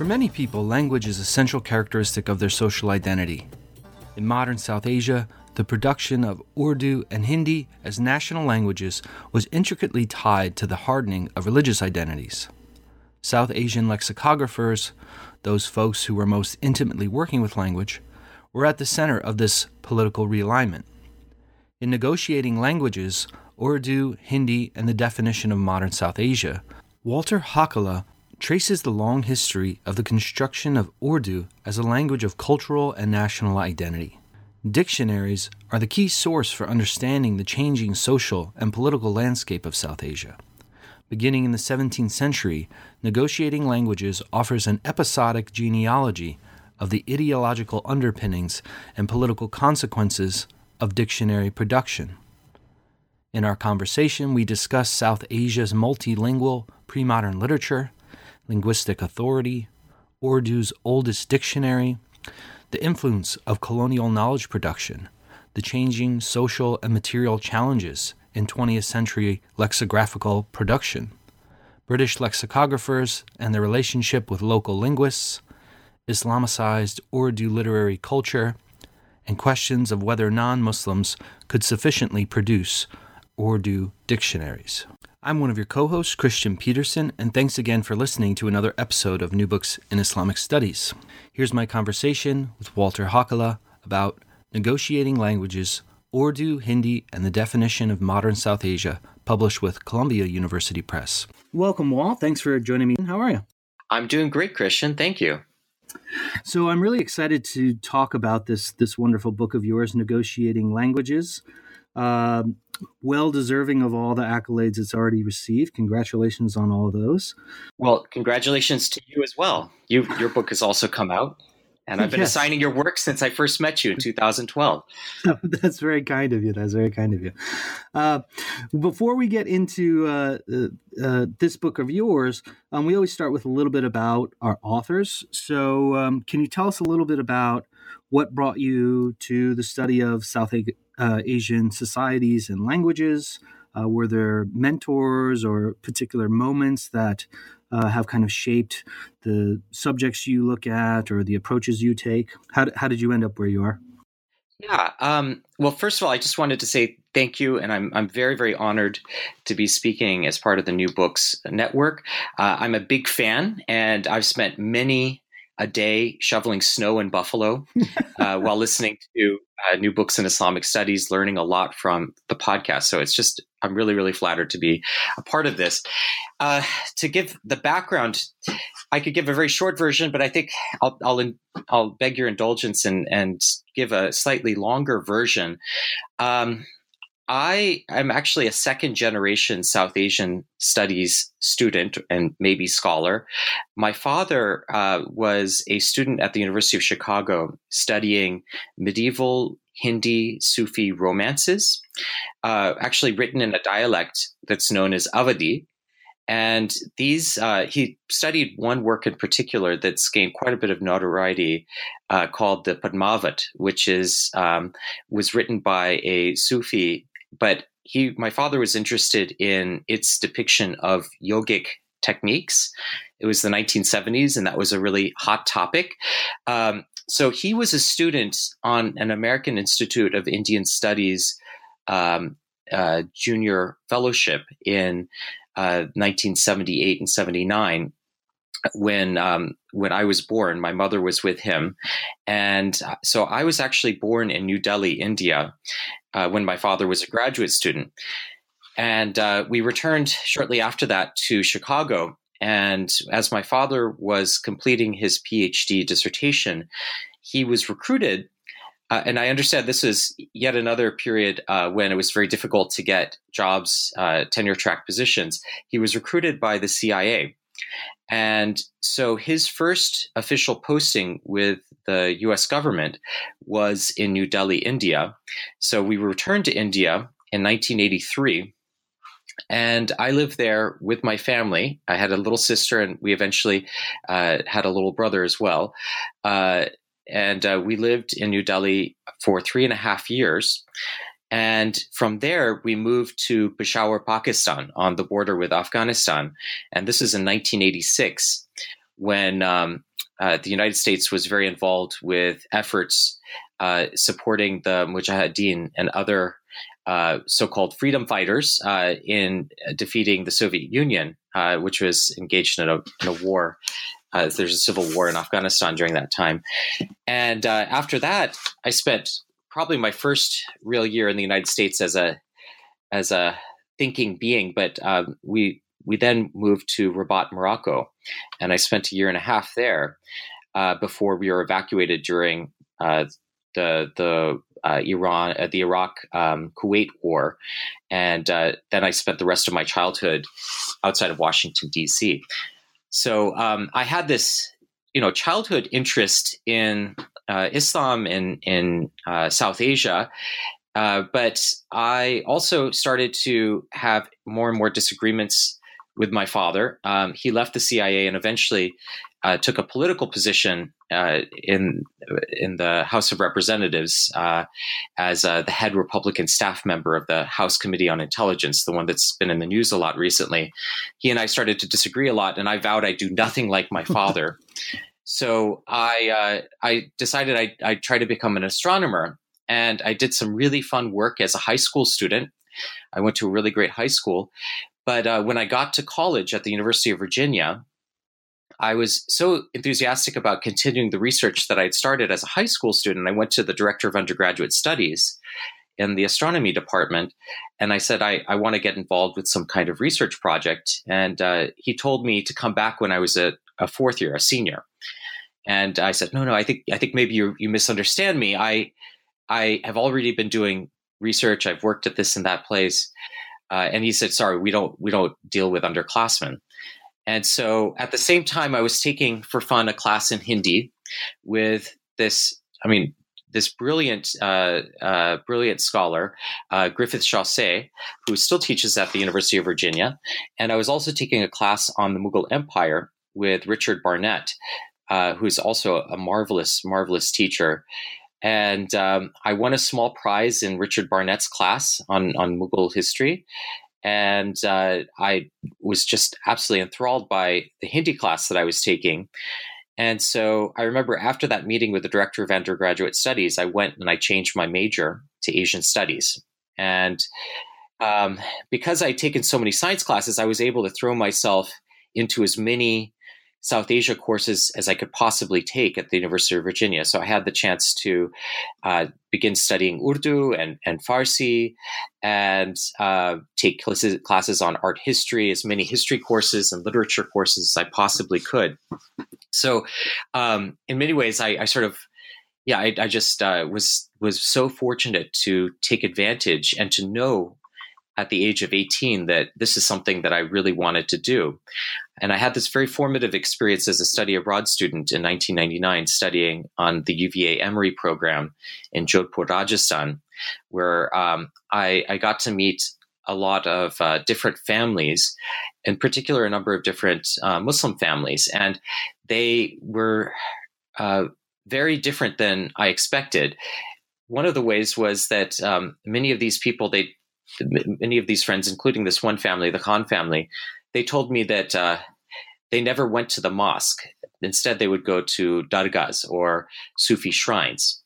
For many people, language is a central characteristic of their social identity. In modern South Asia, the production of Urdu and Hindi as national languages was intricately tied to the hardening of religious identities. South Asian lexicographers, those folks who were most intimately working with language, were at the center of this political realignment. In negotiating languages, Urdu, Hindi, and the definition of modern South Asia, Walter Hakala traces the long history of the construction of Urdu as a language of cultural and national identity. Dictionaries are the key source for understanding the changing social and political landscape of South Asia. Beginning in the 17th century, negotiating languages offers an episodic genealogy of the ideological underpinnings and political consequences of dictionary production. In our conversation, we discuss South Asia's multilingual pre modern literature, linguistic authority, Urdu's oldest dictionary, the influence of colonial knowledge production, the changing social and material challenges in 20th century lexicographical production, British lexicographers and their relationship with local linguists, Islamicized Urdu literary culture, and questions of whether non Muslims could sufficiently produce Urdu dictionaries. I'm one of your co hosts, Kristian Petersen, and thanks again for listening to another episode of New Books in Islamic Studies. Here's my conversation with Walter Hakala about negotiating languages, Urdu, Hindi, and the definition of modern South Asia, published with Columbia University Press. Welcome, Walt. Thanks for joining me. How are you? I'm doing great, Kristian. Thank you. So I'm really excited to talk about this this wonderful book of yours, Negotiating Languages. Um, well deserving of all the accolades it's already received. Congratulations on all of those. Well, congratulations to you as well. You, your book has also come out, and I've been yes. assigning your work since I first met you in 2012. That's very kind of you. That's very kind of you. Uh, before we get into uh, uh, uh, this book of yours, um, we always start with a little bit about our authors. So, um, can you tell us a little bit about what brought you to the study of South uh, Asian societies and languages? Uh, were there mentors or particular moments that uh, have kind of shaped the subjects you look at or the approaches you take? How, how did you end up where you are? Yeah. Um, well, first of all, I just wanted to say thank you, and I'm I'm very very honored to be speaking as part of the New Books Network. Uh, I'm a big fan, and I've spent many a day shoveling snow in Buffalo uh, while listening to uh, new books in Islamic studies, learning a lot from the podcast. So it's just, I'm really, really flattered to be a part of this. Uh, to give the background, I could give a very short version, but I think I'll, I'll, I'll beg your indulgence and, and give a slightly longer version. Um, I am actually a second generation South Asian studies student and maybe scholar. My father uh, was a student at the University of Chicago studying medieval Hindi Sufi romances, uh, actually written in a dialect that's known as Awadhi. And these, uh, he studied one work in particular that's gained quite a bit of notoriety, uh, called the Padmavat, which is um, was written by a Sufi but he, my father was interested in its depiction of yogic techniques. It was the 1970s, and that was a really hot topic. Um, so he was a student on an American Institute of Indian Studies um, uh, junior fellowship in uh, 1978 and 79 when um, when I was born, my mother was with him, and uh, so I was actually born in New Delhi, India, uh, when my father was a graduate student, and uh, we returned shortly after that to Chicago. And as my father was completing his PhD dissertation, he was recruited uh, and I understand this is yet another period uh, when it was very difficult to get jobs, uh, tenure track positions. He was recruited by the CIA. And so his first official posting with the US government was in New Delhi, India. So we returned to India in 1983. And I lived there with my family. I had a little sister, and we eventually uh, had a little brother as well. Uh, and uh, we lived in New Delhi for three and a half years. And from there, we moved to Peshawar, Pakistan, on the border with Afghanistan. And this is in 1986, when um, uh, the United States was very involved with efforts uh, supporting the Mujahideen and other uh, so-called freedom fighters uh, in defeating the Soviet Union, uh, which was engaged in a, in a war. Uh, there's a civil war in Afghanistan during that time, and uh, after that, I spent probably my first real year in the United States as a as a thinking being. But um, we we then moved to Rabat, Morocco, and I spent a year and a half there before we were evacuated during the the uh, Iran, uh, the Iraq um, Kuwait war, and uh, then I spent the rest of my childhood outside of Washington D.C. So um, I had this, you know, childhood interest in uh, Islam in in uh, South Asia. Uh, but I also started to have more and more disagreements with my father. Um, he left the CIA and eventually uh, took a political position uh, in in the House of Representatives uh, as uh, the head Republican staff member of the House Committee on Intelligence, the one that's been in the news a lot recently. He and I started to disagree a lot, and I vowed I'd do nothing like my father. so I uh, I decided I'd, I'd try to become an astronomer, and I did some really fun work as a high school student. I went to a really great high school, but uh, when I got to college at the University of Virginia, I was so enthusiastic about continuing the research that I'd started as a high school student. I went to the director of undergraduate studies in the astronomy department, and I said, I, I want to get involved with some kind of research project. And uh, he told me to come back when I was a, a, fourth year, a senior. And I said, No, no, I think I think maybe you you misunderstand me. I I have already been doing research. I've worked at this and that place. Uh, and he said, "Sorry, we don't we don't deal with underclassmen." And so at the same time, I was taking for fun a class in Hindi with this, I mean, this brilliant, uh, uh, brilliant scholar, uh, Griffith Chaussee, who still teaches at the University of Virginia. And I was also taking a class on the Mughal Empire with Richard Barnett, uh, who's also a marvelous, marvelous teacher. And um, I won a small prize in Richard Barnett's class on, on Mughal history and uh, I was just absolutely enthralled by the Hindi class that I was taking. And so I remember after that meeting with the director of undergraduate studies, I went and I changed my major to Asian studies. And um, because I'd taken so many science classes, I was able to throw myself into as many South Asia courses as I could possibly take at the University of Virginia. So I had the chance to uh, begin studying Urdu and, and Farsi and uh, take classes, classes on art history, as many history courses and literature courses as I possibly could. So, um, in many ways, I, I, sort of, yeah, I, I just uh, was was so fortunate to take advantage and to know at the age of 18 that this is something that I really wanted to do. And I had this very formative experience as a study abroad student in 1999, studying on the UVA Emory program in Jodhpur, Rajasthan, where um, I, I, got to meet a lot of uh, different families, in particular, a number of different uh, Muslim families. And they were uh, very different than I expected. One of the ways was that um, many of these people, they many of these friends, including this one family, the Khan family, they told me that uh, they never went to the mosque. Instead, they would go to dargahs or Sufi shrines.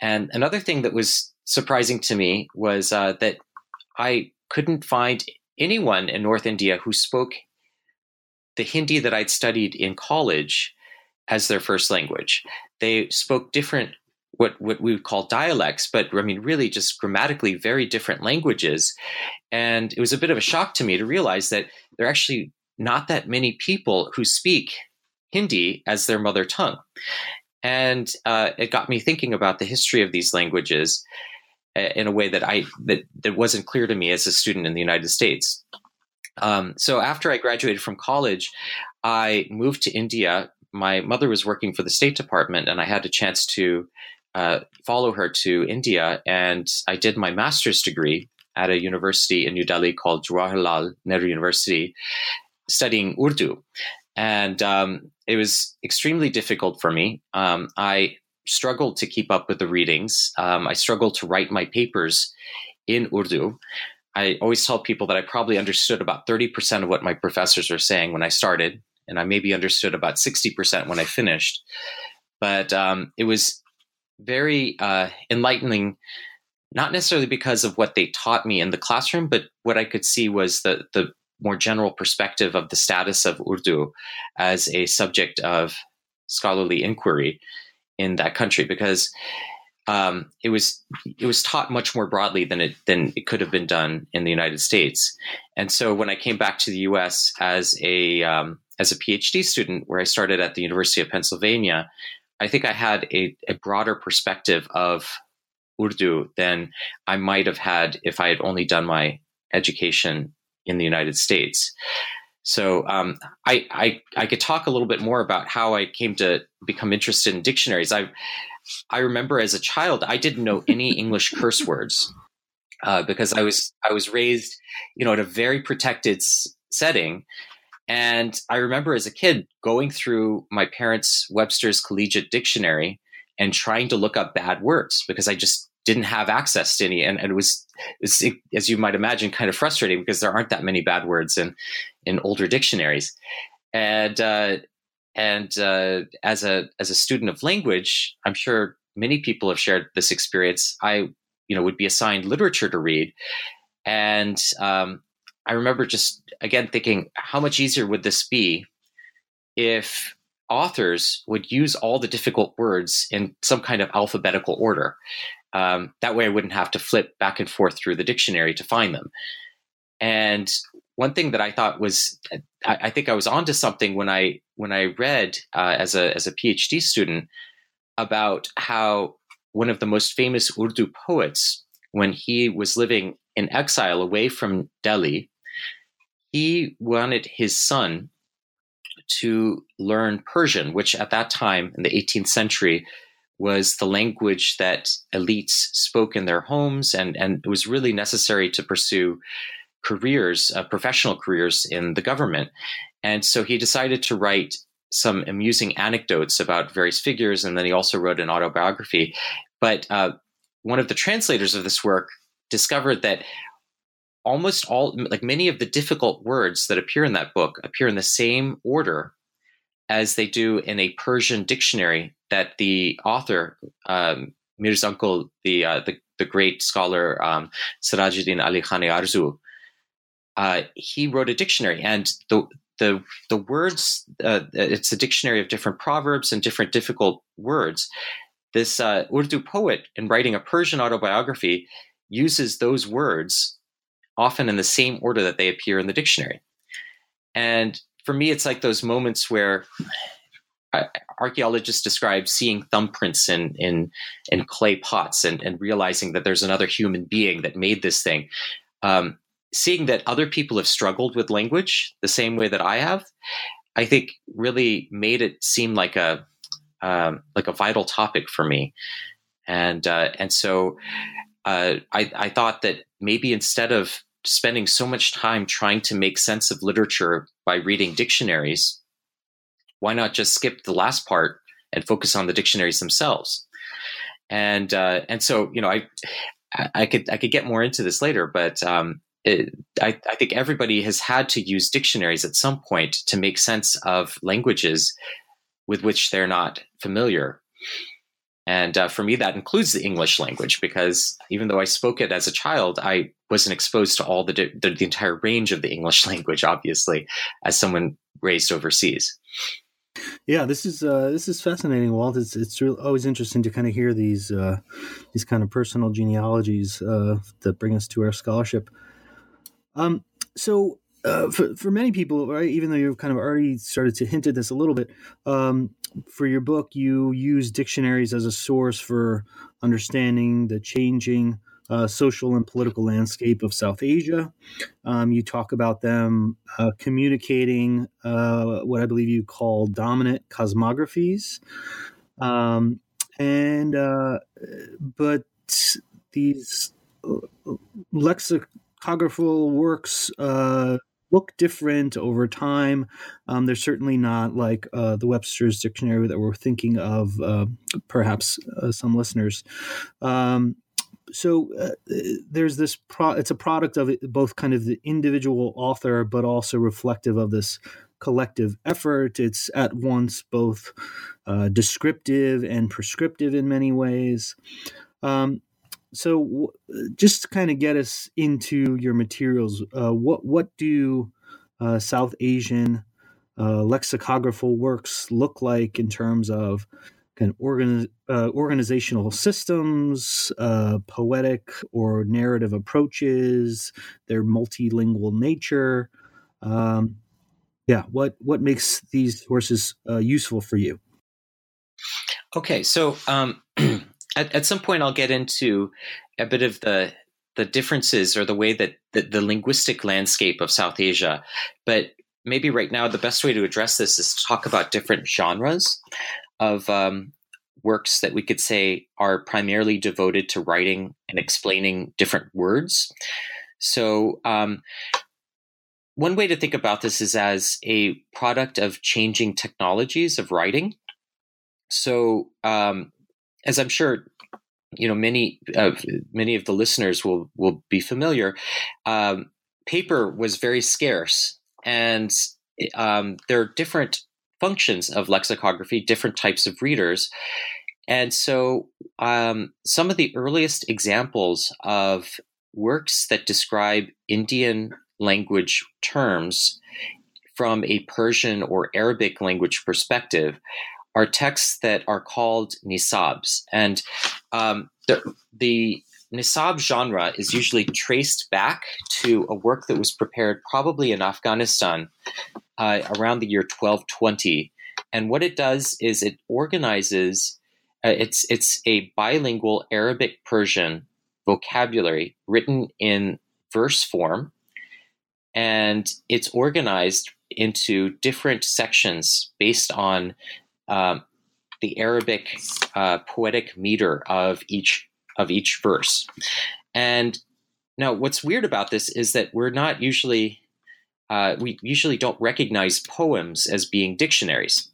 And another thing that was surprising to me was uh, that I couldn't find anyone in North India who spoke the Hindi that I'd studied in college as their first language. They spoke different what what we would call dialects, but I mean really just grammatically very different languages. And it was a bit of a shock to me to realize that there are actually not that many people who speak Hindi as their mother tongue. and uh, it got me thinking about the history of these languages uh, in a way that I that that wasn't clear to me as a student in the United States. Um, so after I graduated from college, I moved to India. My mother was working for the State Department, and I had a chance to uh, follow her to India. And I did my master's degree at a university in New Delhi called Jawaharlal Nehru University, studying Urdu. And um, it was extremely difficult for me. Um, I struggled to keep up with the readings. Um, I struggled to write my papers in Urdu. I always tell people that I probably understood about 30% of what my professors were saying when I started, and I maybe understood about 60% when I finished. But um, it was very uh, enlightening, not necessarily because of what they taught me in the classroom, but what I could see was the, the more general perspective of the status of Urdu as a subject of scholarly inquiry in that country because um, it was it was taught much more broadly than it than it could have been done in the United States. And so when I came back to the U.S. as a um, as a PhD student, where I started at the University of Pennsylvania, I think I had a, a broader perspective of Urdu than I might have had if I had only done my education in the United States. So um, I, I, I could talk a little bit more about how I came to become interested in dictionaries. I I remember as a child I didn't know any English curse words uh, because I was I was raised you know in a very protected s- setting, and I remember as a kid going through my parents' Webster's Collegiate Dictionary and trying to look up bad words because I just didn't have access to any, and, and it was, as you might imagine, kind of frustrating because there aren't that many bad words in in older dictionaries, and uh, and uh, as a as a student of language, I'm sure many people have shared this experience. I you know would be assigned literature to read, and um, I remember just again thinking, how much easier would this be if authors would use all the difficult words in some kind of alphabetical order. Um, that way, I wouldn't have to flip back and forth through the dictionary to find them. And one thing that I thought was, I, I think I was onto something when I when I read uh, as a as a PhD student about how one of the most famous Urdu poets, when he was living in exile away from Delhi, he wanted his son to learn Persian, which at that time in the 18th century was the language that elites spoke in their homes, and, and it was really necessary to pursue careers, uh, professional careers in the government. And so he decided to write some amusing anecdotes about various figures, and then he also wrote an autobiography. But uh, one of the translators of this work discovered that almost all, like many of the difficult words that appear in that book, appear in the same order as they do in a Persian dictionary that the author, um, Mir's uncle, the, uh, the, the great scholar um, Sirajuddin Ali Khan Arzu, uh, he wrote a dictionary, and the the the words uh, it's a dictionary of different proverbs and different difficult words. This uh, Urdu poet, in writing a Persian autobiography, uses those words often in the same order that they appear in the dictionary. And for me, it's like those moments where archaeologists describe seeing thumbprints in in in clay pots and, and realizing that there's another human being that made this thing. Um, seeing that other people have struggled with language the same way that I have, I think really made it seem like a um, like a vital topic for me. And uh, and so uh, I, I thought that maybe instead of spending so much time trying to make sense of literature by reading dictionaries, why not just skip the last part and focus on the dictionaries themselves? And uh, and so you know I I could I could get more into this later, but um, it, I, I think everybody has had to use dictionaries at some point to make sense of languages with which they're not familiar. And uh, for me, that includes the English language because even though I spoke it as a child, I wasn't exposed to all the, the, the entire range of the English language, obviously, as someone raised overseas. Yeah, this is uh, this is fascinating, Walt. It's it's always interesting to kind of hear these uh, these kind of personal genealogies uh, that bring us to our scholarship. Um, so uh, for, for many people, right, even though you've kind of already started to hint at this a little bit, um, for your book, you use dictionaries as a source for understanding the changing uh, social and political landscape of South Asia. Um, you talk about them uh, communicating uh, what I believe you call dominant cosmographies. Um, and, uh, but these lexicographical works uh, look different over time. Um, they're certainly not like uh, the Webster's Dictionary that we're thinking of, uh, perhaps uh, some listeners. Um, so uh, there's this pro- it's a product of both kind of the individual author but also reflective of this collective effort it's at once both uh, descriptive and prescriptive in many ways um, so just to kind of get us into your materials uh, what what do uh, south asian uh, lexicographical works look like in terms of kind of organi- uh, organizational systems, uh, poetic or narrative approaches, their multilingual nature. Um, yeah, what what makes these sources uh, useful for you? Okay, so um, at, at some point I'll get into a bit of the the differences or the way that the, the linguistic landscape of South Asia, but maybe right now the best way to address this is to talk about different genres of um, works that we could say are primarily devoted to writing and explaining different words. So, um, one way to think about this is as a product of changing technologies of writing. So, um, as I'm sure you know, many of many of the listeners will will be familiar. Um, paper was very scarce, and um, there are different functions of lexicography, different types of readers. And so, um, some of the earliest examples of works that describe Indian language terms from a Persian or Arabic language perspective are texts that are called nisabs. And um, the, the nisab genre is usually traced back to a work that was prepared probably in Afghanistan uh, around the year 1220. And what it does is it organizes. Uh, it's it's a bilingual Arabic Persian vocabulary written in verse form, and it's organized into different sections based on um, the Arabic uh, poetic meter of each of each verse. And now, what's weird about this is that we're not usually uh, we usually don't recognize poems as being dictionaries.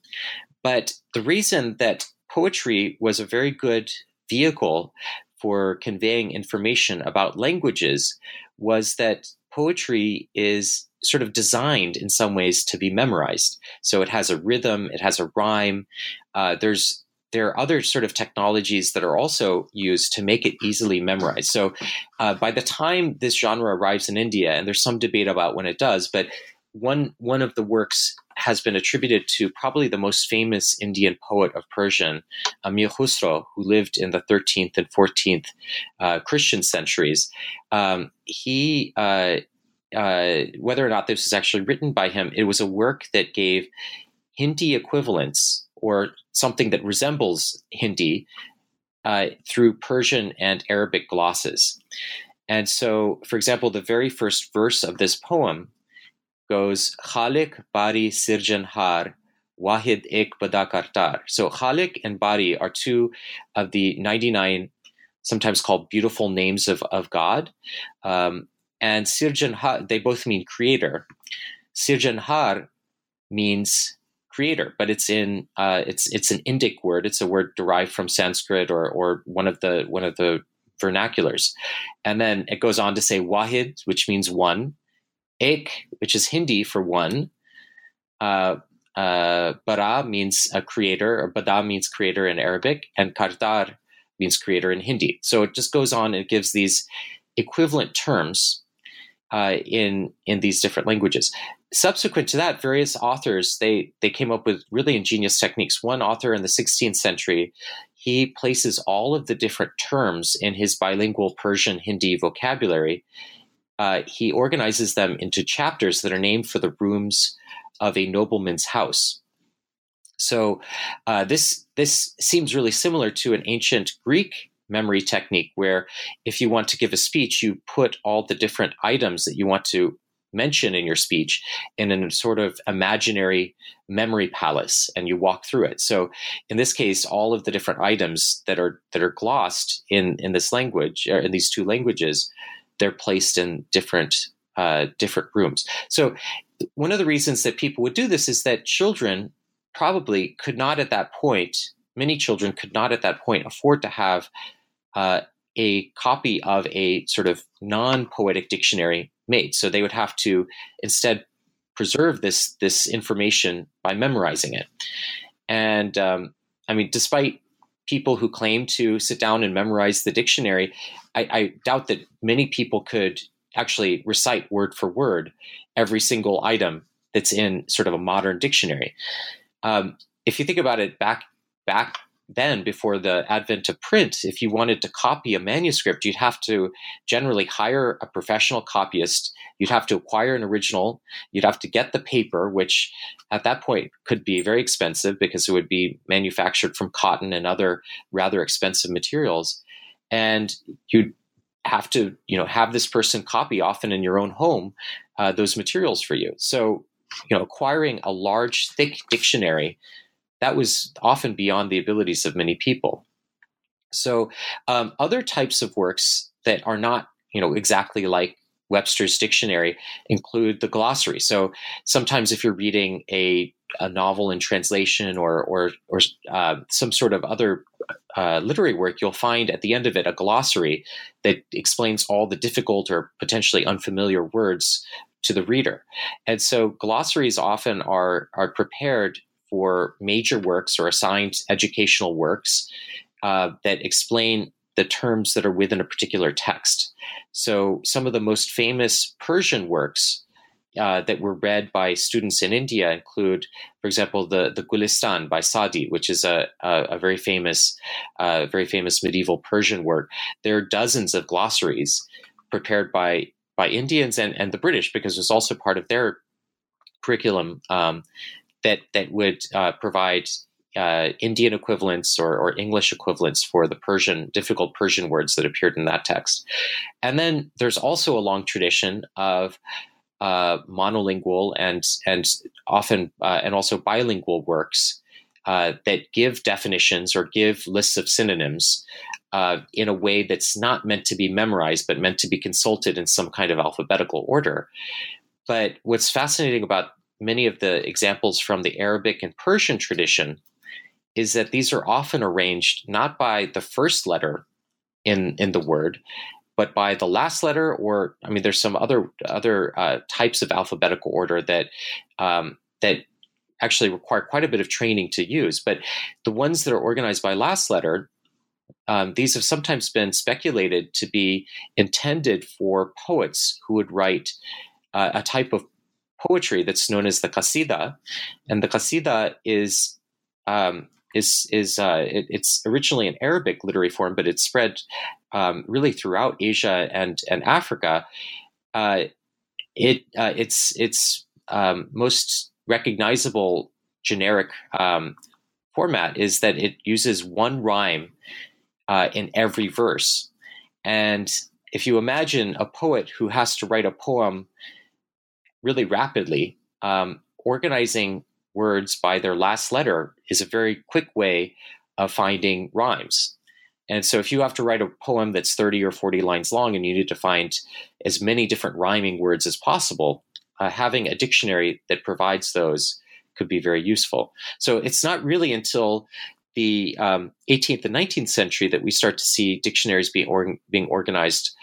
But the reason that poetry was a very good vehicle for conveying information about languages was that poetry is sort of designed in some ways to be memorized. So it has a rhythm, it has a rhyme. Uh, there's there are other sort of technologies that are also used to make it easily memorized. So uh, by the time this genre arrives in India, and there's some debate about when it does, but one one of the works has been attributed to probably the most famous Indian poet of Persian, Amir Khusro, who lived in the 13th and 14th uh, Christian centuries. Um, he uh, uh, whether or not this was actually written by him, it was a work that gave Hindi equivalents or something that resembles Hindi uh, through Persian and Arabic glosses. And so, for example, the very first verse of this poem goes Khalik Bari Sirjanhar Wahid Ek Badakartar. So Khalik and Bari are two of the 99 sometimes called beautiful names of, of God. Um, and Sirjanhar, they both mean creator. Sirjanhar means creator, but it's in uh, it's it's an Indic word. It's a word derived from Sanskrit or or one of the one of the vernaculars, and then it goes on to say Wahid, which means one, Ek, which is Hindi for one, uh, uh, Bara means a creator, or Bada means creator in Arabic, and Kartar means creator in Hindi. So it just goes on and gives these equivalent terms uh, in in these different languages. Subsequent to that, various authors they they came up with really ingenious techniques. One author in the 16th century, he places all of the different terms in his bilingual Persian Hindi vocabulary. Uh, he organizes them into chapters that are named for the rooms of a nobleman's house. So uh, this this seems really similar to an ancient Greek memory technique, where if you want to give a speech, you put all the different items that you want to mention in your speech in a sort of imaginary memory palace and you walk through it. So in this case all of the different items that are that are glossed in in this language or in these two languages they're placed in different uh, different rooms. So one of the reasons that people would do this is that children probably could not at that point many children could not at that point afford to have uh, a copy of a sort of non-poetic dictionary made. So they would have to instead preserve this this information by memorizing it. And um, I mean, despite people who claim to sit down and memorize the dictionary, I, I doubt that many people could actually recite word for word every single item that's in sort of a modern dictionary. Um, if you think about it, back back then before the advent of print if you wanted to copy a manuscript you'd have to generally hire a professional copyist. You'd have to acquire an original. You'd have to get the paper which at that point could be very expensive because it would be manufactured from cotton and other rather expensive materials. And you'd have to you know have this person copy often in your own home uh, those materials for you. So you know acquiring a large thick dictionary that was often beyond the abilities of many people. So, um, other types of works that are not, you know, exactly like Webster's dictionary include the glossary. So, sometimes if you're reading a, a novel in translation or or, or uh, some sort of other uh, literary work, you'll find at the end of it a glossary that explains all the difficult or potentially unfamiliar words to the reader. And so glossaries often are are prepared for major works or assigned educational works uh, that explain the terms that are within a particular text. So, some of the most famous Persian works uh, that were read by students in India include, for example, the the Gulistan by Sadi, which is a a, a very famous, uh, very famous medieval Persian work. There are dozens of glossaries prepared by by Indians and, and the British because it was also part of their curriculum um, that that would uh, provide uh, Indian equivalents or, or, English equivalents for the Persian difficult Persian words that appeared in that text. And then there's also a long tradition of uh, monolingual and and often uh, and also bilingual works uh, that give definitions or give lists of synonyms uh, in a way that's not meant to be memorized, but meant to be consulted in some kind of alphabetical order. But what's fascinating about many of the examples from the Arabic and Persian tradition is that these are often arranged not by the first letter in in the word, but by the last letter, or I mean, there's some other other uh, types of alphabetical order that um, that actually require quite a bit of training to use. But the ones that are organized by last letter, um, these have sometimes been speculated to be intended for poets who would write uh, a type of poetry that's known as the qasida, and the qasida is um, is is uh, it, it's originally an Arabic literary form, but it's spread um, really throughout Asia and and Africa. Uh, it uh, its its um, most recognizable generic um, format is that it uses one rhyme uh, in every verse, and if you imagine a poet who has to write a poem really rapidly, um, organizing words by their last letter is a very quick way of finding rhymes. And so, if you have to write a poem that's 30 or 40 lines long and you need to find as many different rhyming words as possible, uh, having a dictionary that provides those could be very useful. So, it's not really until the um, 18th and 19th century that we start to see dictionaries being, or- being organized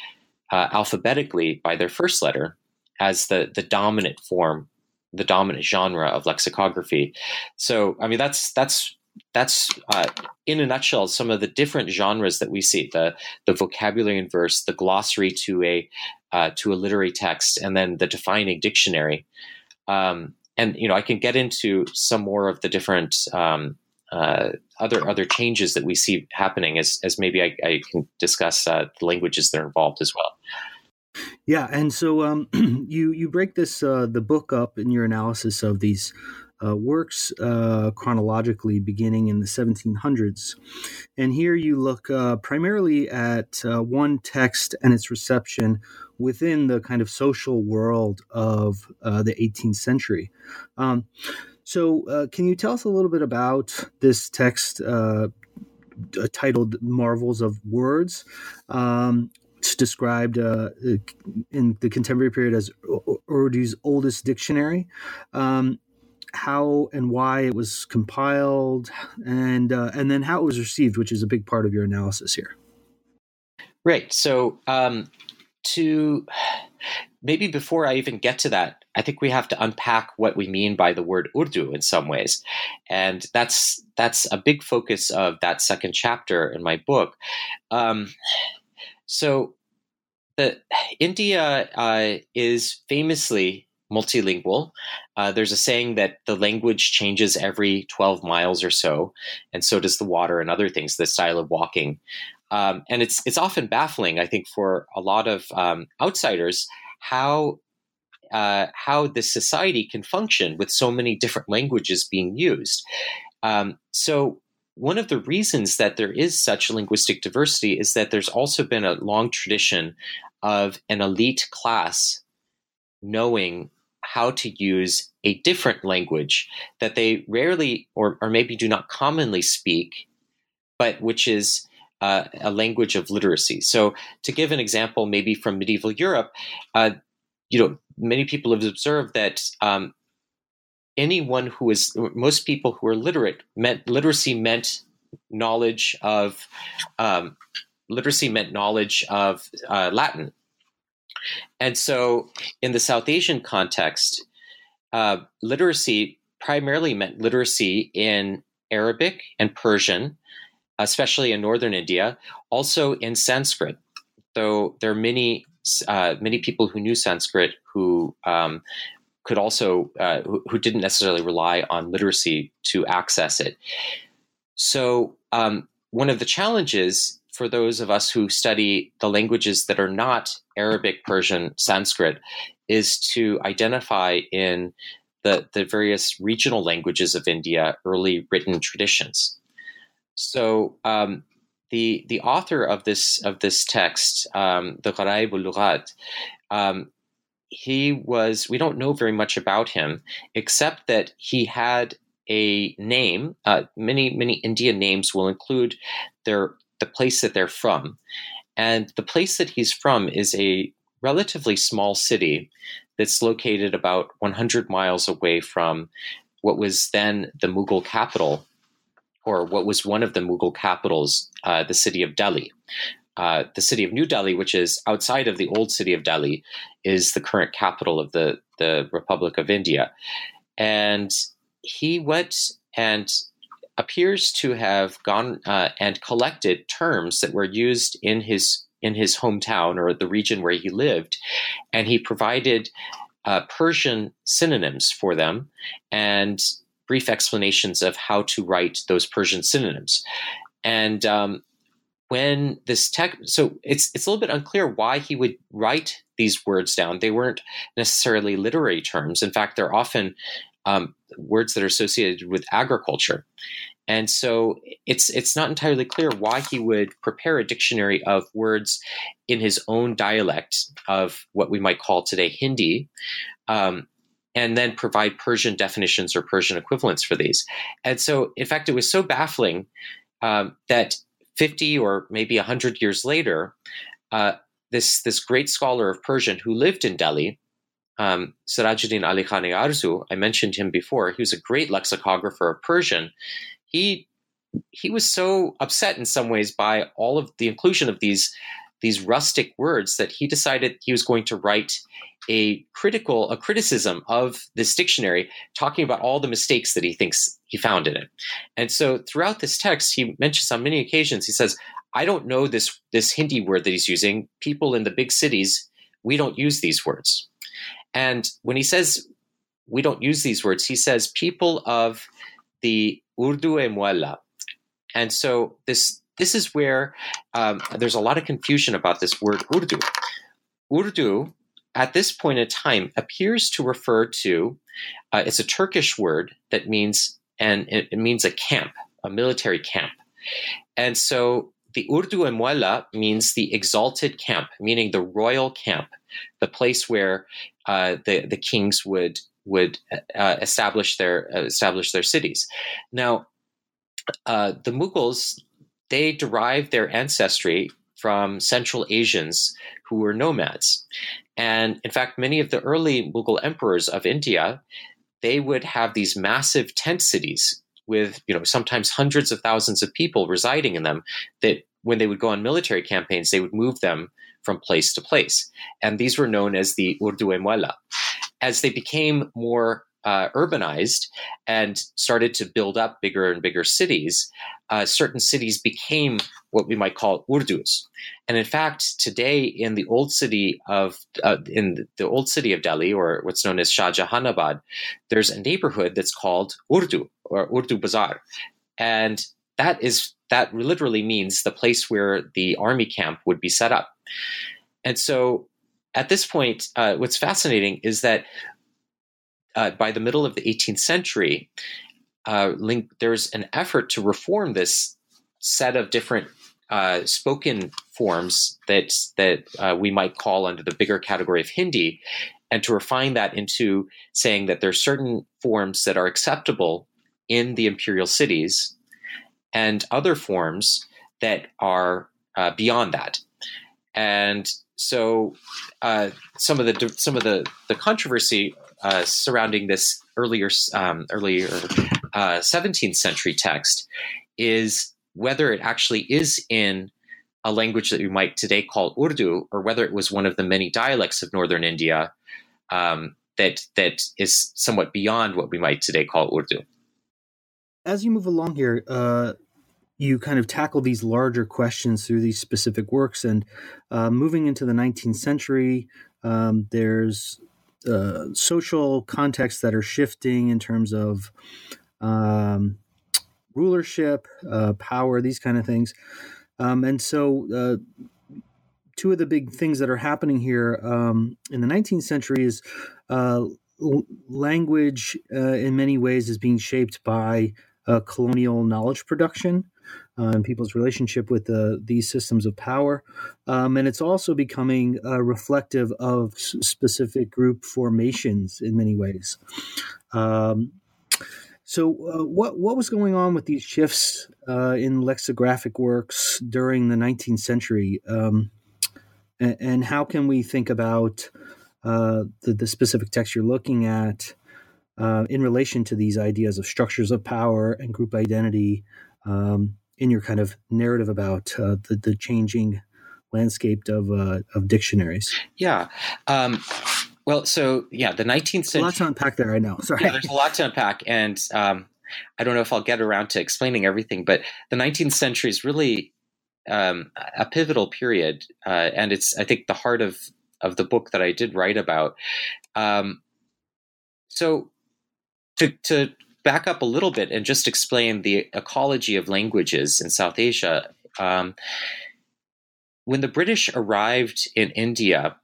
uh, alphabetically by their first letter as the the dominant form, the dominant genre of lexicography. So, I mean, that's that's that's uh, in a nutshell some of the different genres that we see the the vocabulary in verse, the glossary to a uh, to a literary text, and then the defining dictionary. Um, and you know, I can get into some more of the different um, uh, other other changes that we see happening as as maybe I, I can discuss uh, the languages that are involved as well. Yeah, and so um, you you break this uh, the book up in your analysis of these uh, works uh, chronologically beginning in the 1700s. And here you look uh, primarily at uh, one text and its reception within the kind of social world of uh, the 18th century. Um, so, can you tell us a little bit about this text titled Marvels of Words? Um, described uh, in the contemporary period as Urdu's oldest dictionary. Um, how and why it was compiled, and uh, and then how it was received, which is a big part of your analysis here. Right. So um, to maybe before I even get to that, I think we have to unpack what we mean by the word Urdu in some ways, and that's that's a big focus of that second chapter in my book. Um, so, the India uh, is famously multilingual. Uh, there's a saying that the language changes every 12 miles or so, and so does the water and other things, the style of walking. Um, and it's it's often baffling, I think, for a lot of um, outsiders how uh, how this society can function with so many different languages being used. Um, so one of the reasons that there is such linguistic diversity is that there's also been a long tradition of an elite class knowing how to use a different language that they rarely or, or maybe do not commonly speak, but which is uh, a language of literacy. So, to give an example, maybe from medieval Europe, uh, you know, many people have observed that um, anyone who is most people who are literate meant literacy meant knowledge of um, literacy meant knowledge of uh, Latin, and so in the South Asian context, uh, literacy primarily meant literacy in Arabic and Persian, especially in northern India, also in Sanskrit. Though there are many uh, many people who knew Sanskrit who um, could also uh, who, didn't necessarily rely on literacy to access it. So um, one of the challenges for those of us who study the languages that are not Arabic, Persian, Sanskrit is to identify in the, the various regional languages of India early written traditions. So um, the the author of this of this text, um, the Gharaib al-Lughat, um, he was, we don't know very much about him, except that he had a name. Uh, many, many Indian names will include their the place that they're from. And the place that he's from is a relatively small city that's located about 100 miles away from what was then the Mughal capital, or what was one of the Mughal capitals, uh, the city of Delhi. Uh, the city of New Delhi, which is outside of the old city of Delhi, is the current capital of the, the Republic of India. And he went and appears to have gone uh, and collected terms that were used in his in his hometown or the region where he lived, and he provided uh, Persian synonyms for them and brief explanations of how to write those Persian synonyms. And um, when this tech, so it's it's a little bit unclear why he would write these words down. They weren't necessarily literary terms. In fact, they're often um, words that are associated with agriculture. And so it's it's not entirely clear why he would prepare a dictionary of words in his own dialect of what we might call today Hindi, um, and then provide Persian definitions or Persian equivalents for these. And so, in fact, it was so baffling um, that 50 or maybe 100 years later, uh, this this great scholar of Persian who lived in Delhi um, Sirajuddin Ali Khan Arzu, I mentioned him before. He was a great lexicographer of Persian. He he was so upset in some ways by all of the inclusion of these these rustic words that he decided he was going to write a critical a criticism of this dictionary talking about all the mistakes that he thinks he found in it. And so throughout this text he mentions on many occasions he says i don't know this this hindi word that he's using. People in the big cities we don't use these words. And when he says we don't use these words, he says people of the Urdu e Mualla. And so this this is where um, there's a lot of confusion about this word Urdu. Urdu at this point in time appears to refer to uh, it's a Turkish word that means and it, it, means a camp, a military camp. And so the Urdu Mualla means the exalted camp, meaning the royal camp, the place where uh, the the kings would would uh, establish their uh, establish their cities. Now, uh, the Mughals they derived their ancestry from Central Asians who were nomads. And in fact, many of the early Mughal emperors of India, they would have these massive tent cities with, you know, sometimes hundreds of thousands of people residing in them that when they would go on military campaigns, they would move them from place to place. And these were known as the Urdu Mualla. As they became more uh, urbanized and started to build up bigger and bigger cities, uh, certain cities became what we might call Urdus. And in fact, today in the old city of uh, in the old city of Delhi, or what's known as Shah Jahanabad, there's a neighborhood that's called Urdu or Urdu Bazaar, and that is that literally means the place where the army camp would be set up. And so, at this point, uh, what's fascinating is that uh, by the middle of the 18th century, uh, link, there's an effort to reform this set of different uh, spoken forms that that uh, we might call under the bigger category of Hindi, and to refine that into saying that there are certain forms that are acceptable in the imperial cities, and other forms that are uh, beyond that. And so, uh, some of the some of the the controversy uh, surrounding this earlier um, earlier uh, 17th century text is whether it actually is in a language that we might today call Urdu, or whether it was one of the many dialects of northern India um, that that is somewhat beyond what we might today call Urdu. As you move along here, uh, you kind of tackle these larger questions through these specific works, and uh, moving into the 19th century, um, there's uh, social contexts that are shifting in terms of um, rulership, uh, power, these kind of things. Um, and so, uh, two of the big things that are happening here um, in the 19th century is uh, language, uh, in many ways, is being shaped by colonial knowledge production uh, and people's relationship with the, these systems of power. Um, and it's also becoming uh, reflective of s- specific group formations in many ways. Um, so, uh, what what was going on with these shifts uh, in lexicographic works during the 19th century, um, and, and, how can we think about uh, the, the specific text you're looking at uh, in relation to these ideas of structures of power and group identity, um, in your kind of narrative about uh, the, the changing landscape of uh, of dictionaries. Yeah. Um, well, so yeah, the 19th century. A lot to unpack there. I know. Sorry. Yeah, there's a lot to unpack, and um, I don't know if I'll get around to explaining everything, but the 19th century is really um, a pivotal period, uh, and it's I think the heart of of the book that I did write about. Um, so to to back up a little bit and just explain the ecology of languages in South Asia. Um, when the British arrived in India,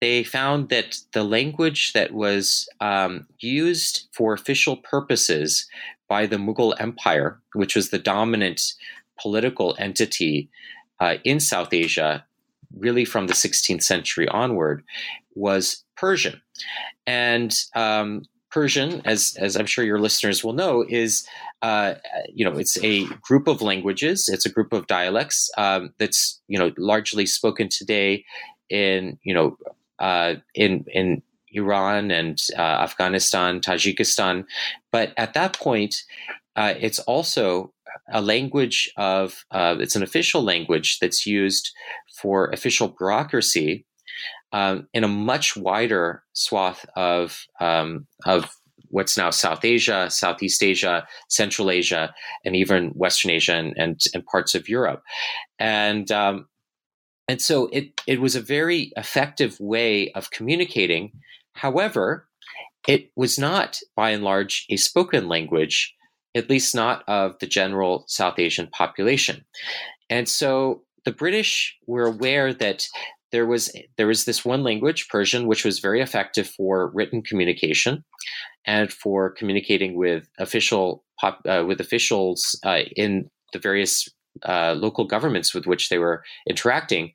they found that the language that was um, used for official purposes by the Mughal Empire, which was the dominant political entity uh, in South Asia, really from the 16th century onward, was Persian. And um, Persian, as as I'm sure your listeners will know, is uh, you know it's a group of languages. It's a group of dialects um, that's you know largely spoken today in you know uh, in in Iran and uh, Afghanistan, Tajikistan, but at that point, uh, it's also a language of uh, it's an official language that's used for official bureaucracy um, in a much wider swath of um, of what's now South Asia, Southeast Asia, Central Asia, and even Western Asia and, and, and parts of Europe. And um, and so it it was a very effective way of communicating. However, it was not by and large a spoken language, at least not of the general South Asian population. And so the British were aware that there was there was this one language, Persian, which was very effective for written communication and for communicating with official pop, uh, with officials uh, in the various uh, local governments with which they were interacting.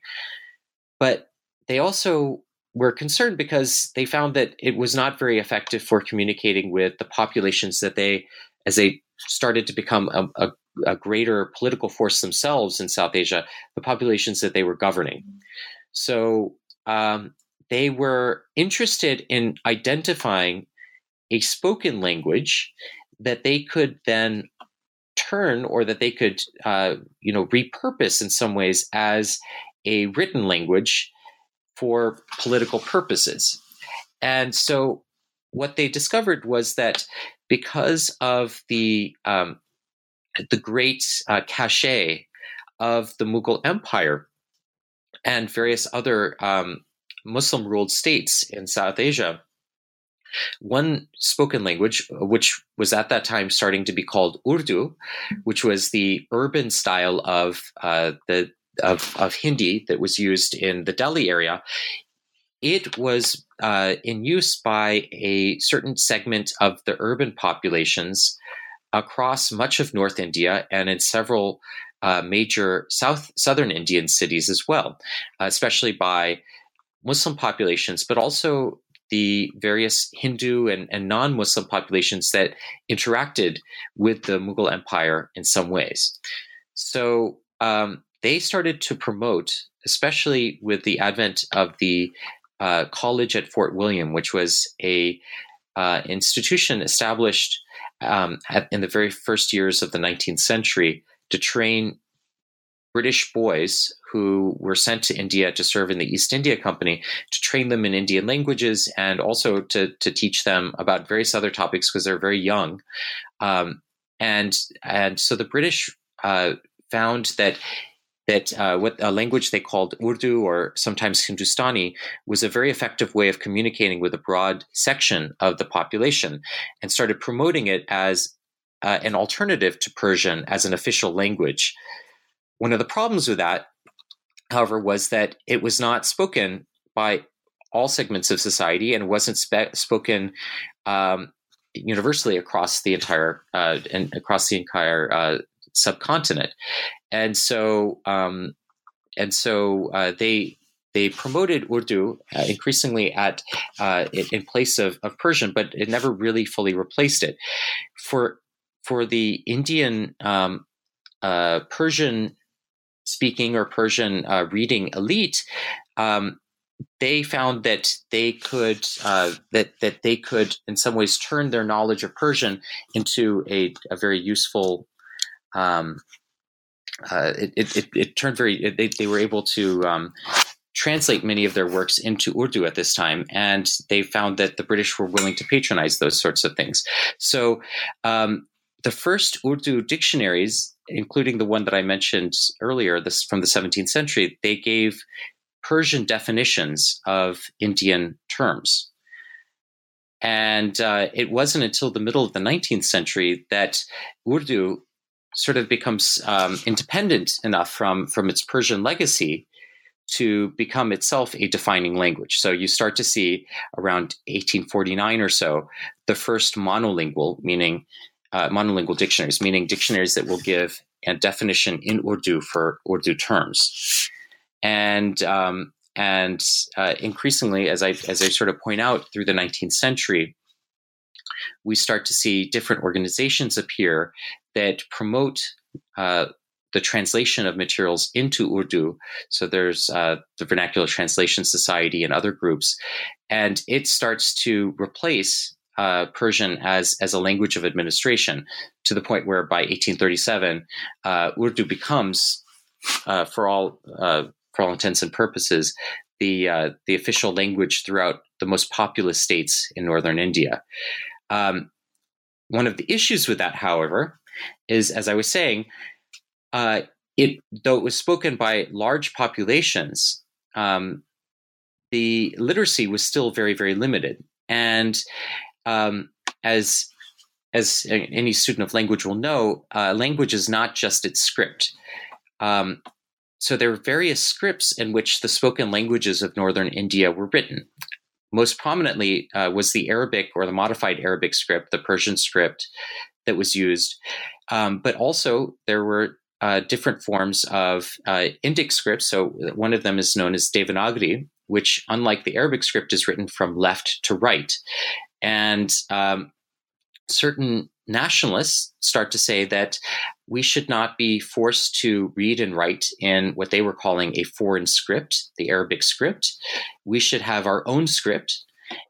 But they also were concerned because they found that it was not very effective for communicating with the populations that they, as they started to become a, a, a greater political force themselves in South Asia, the populations that they were governing. So um, they were interested in identifying a spoken language that they could then turn or that they could uh, you know repurpose in some ways as a written language for political purposes. And so what they discovered was that because of the um, the great uh, cachet of the Mughal Empire and various other um, Muslim ruled states in South Asia, one spoken language, which was at that time starting to be called Urdu, which was the urban style of uh, the of, of Hindi that was used in the Delhi area, it was uh, in use by a certain segment of the urban populations across much of North India and in several uh, major South Southern Indian cities as well, uh, especially by Muslim populations, but also the various Hindu and, and non Muslim populations that interacted with the Mughal Empire in some ways. So um, they started to promote, especially with the advent of the uh, college at Fort William, which was a uh, institution established um, at, in the very first years of the 19th century to train British boys who were sent to India to serve in the East India Company to train them in Indian languages and also to, to teach them about various other topics because they're very young. Um, and and so the British uh, found that that uh, what a language they called Urdu or sometimes Hindustani was a very effective way of communicating with a broad section of the population, and started promoting it as uh, an alternative to Persian as an official language. One of the problems with that, however, was that it was not spoken by all segments of society and wasn't spe- spoken um, universally across the entire uh, and across the entire uh, subcontinent. And so, um, and so uh, they they promoted Urdu uh, increasingly at uh, in place of, of Persian, but it never really fully replaced it. For for the Indian um, uh, Persian speaking or Persian uh, reading elite, um, they found that they could uh, that that they could in some ways turn their knowledge of Persian into a, a very useful. Um, uh, it, it, it, turned very. It, they, they were able to um, translate many of their works into Urdu at this time, and they found that the British were willing to patronize those sorts of things. So, um, the first Urdu dictionaries including the one that I mentioned earlier, this from the 17th century, they gave Persian definitions of Indian terms. And uh, it wasn't until the middle of the 19th century that Urdu sort of becomes um, independent enough from, from its Persian legacy to become itself a defining language. So you start to see around 1849 or so the first monolingual, meaning uh, monolingual dictionaries, meaning dictionaries that will give a definition in Urdu for Urdu terms. And um, and uh, increasingly, as I as I sort of point out through the 19th century, we start to see different organizations appear that promote uh, the translation of materials into Urdu. So there's uh, the Vernacular Translation Society and other groups, and it starts to replace uh, Persian as as a language of administration to the point where by 1837 uh, Urdu becomes, uh, for all uh, for all intents and purposes, the uh, the official language throughout the most populous states in northern India. Um, one of the issues with that, however, is as I was saying, uh, it though it was spoken by large populations. Um, the literacy was still very, very limited. And um, as as any student of language will know, uh, language is not just its script. Um, so there are various scripts in which the spoken languages of northern India were written. Most prominently uh, was the Arabic or the modified Arabic script, the Persian script that was used. Um, but also there were uh, different forms of uh, Indic scripts. So one of them is known as Devanagari, which, unlike the Arabic script, is written from left to right. And um, certain nationalists start to say that we should not be forced to read and write in what they were calling a foreign script, the Arabic script. We should have our own script.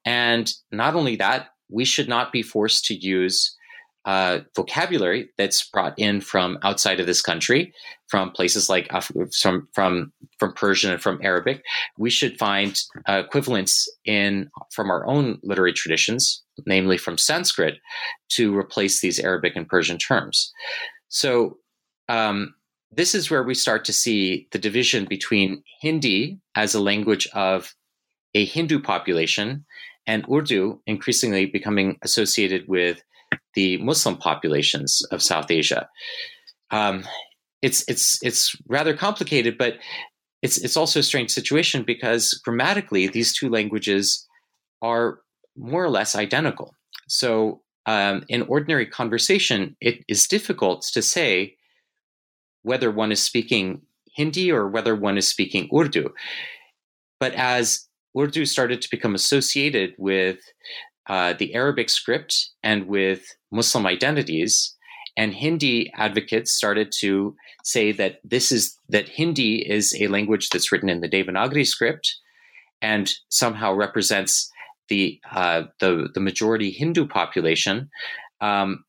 And not only that, we should not be forced to use uh, vocabulary that's brought in from outside of this country, from places like Af- from from from Persian and from Arabic. We should find uh, equivalents in from our own literary traditions, namely from Sanskrit, to replace these Arabic and Persian terms. So. Um, this is where we start to see the division between Hindi as a language of a Hindu population and Urdu increasingly becoming associated with the Muslim populations of South Asia. Um, it's it's it's rather complicated, but it's it's also a strange situation because grammatically these two languages are more or less identical. So um, in ordinary conversation, it is difficult to say whether one is speaking Hindi or whether one is speaking Urdu. But as Urdu started to become associated with uh, the Arabic script and with Muslim identities. And Hindi advocates started to say that this is that Hindi is a language that's written in the Devanagari script and somehow represents the uh, the, the majority Hindu population. Um,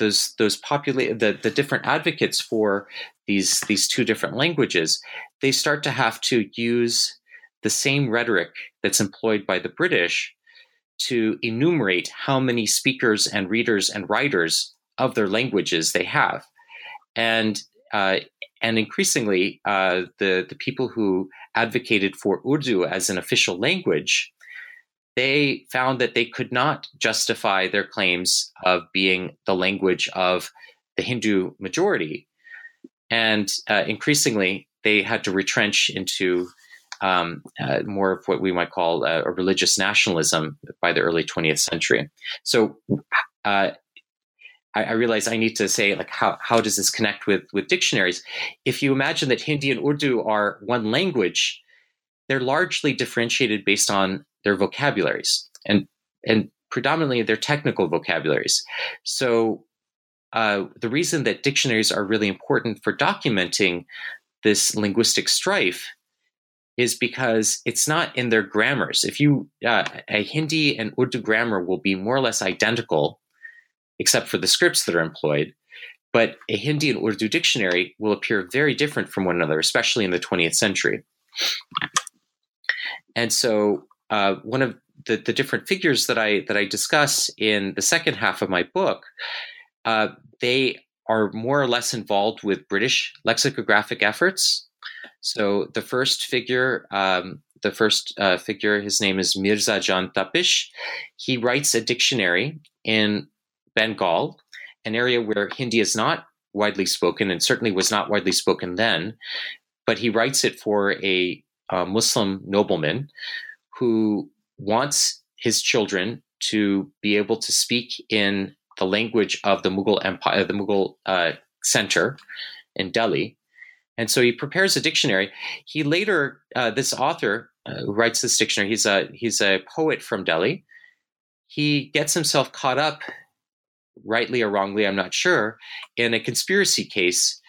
those those popula- the, the different advocates for these these two different languages, they start to have to use the same rhetoric that's employed by the British to enumerate how many speakers and readers and writers of their languages they have. And uh, and increasingly, uh, the the people who advocated for Urdu as an official language, they found that they could not justify their claims of being the language of the Hindu majority, and uh, increasingly they had to retrench into um, uh, more of what we might call a, a, religious nationalism by the early 20th century. So uh, I, I, realize I need to say like how, how does this connect with with dictionaries? If you imagine that Hindi and Urdu are one language, they're largely differentiated based on their vocabularies and and predominantly their technical vocabularies. So uh, the reason that dictionaries are really important for documenting this linguistic strife is because it's not in their grammars. If you, uh, a Hindi and Urdu grammar will be more or less identical, except for the scripts that are employed. But a Hindi and Urdu dictionary will appear very different from one another, especially in the 20th century. And so, uh, one of the, the different figures that I that I discuss in the second half of my book, uh, they are more or less involved with British lexicographic efforts so the first figure, um, the first uh, figure, his name is Mirza Jan Tapish. He writes a dictionary in Bengal, an area where Hindi is not widely spoken and certainly was not widely spoken then. But he writes it for a, a Muslim nobleman who wants his children to be able to speak in the language of the Mughal Empire, the Mughal uh, center in Delhi, and so he prepares a dictionary. He later, uh, this author uh, who writes this dictionary, he's a he's a poet from Delhi. He gets himself caught up, rightly or wrongly, I'm not sure, in a conspiracy case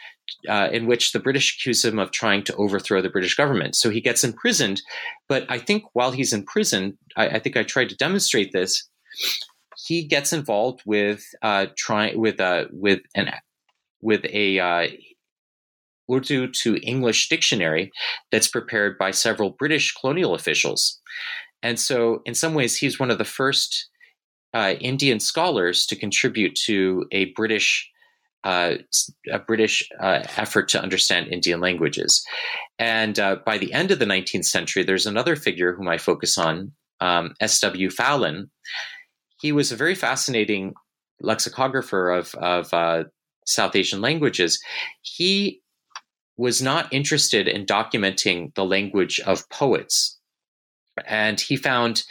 uh, in which the British accuse him of trying to overthrow the British government. So he gets imprisoned. But I think while he's in prison, I, I think I tried to demonstrate this. He gets involved with uh, trying with uh, with an with a uh, Urdu to English dictionary that's prepared by several British colonial officials. And so, in some ways, he's one of the first uh, Indian scholars to contribute to a British uh, a British uh, effort to understand Indian languages. And uh, by the end of the 19th century, there's another figure whom I focus on, um, S.W. Fallon. He was a very fascinating lexicographer of, of uh, South Asian languages. He was not interested in documenting the language of poets. And he found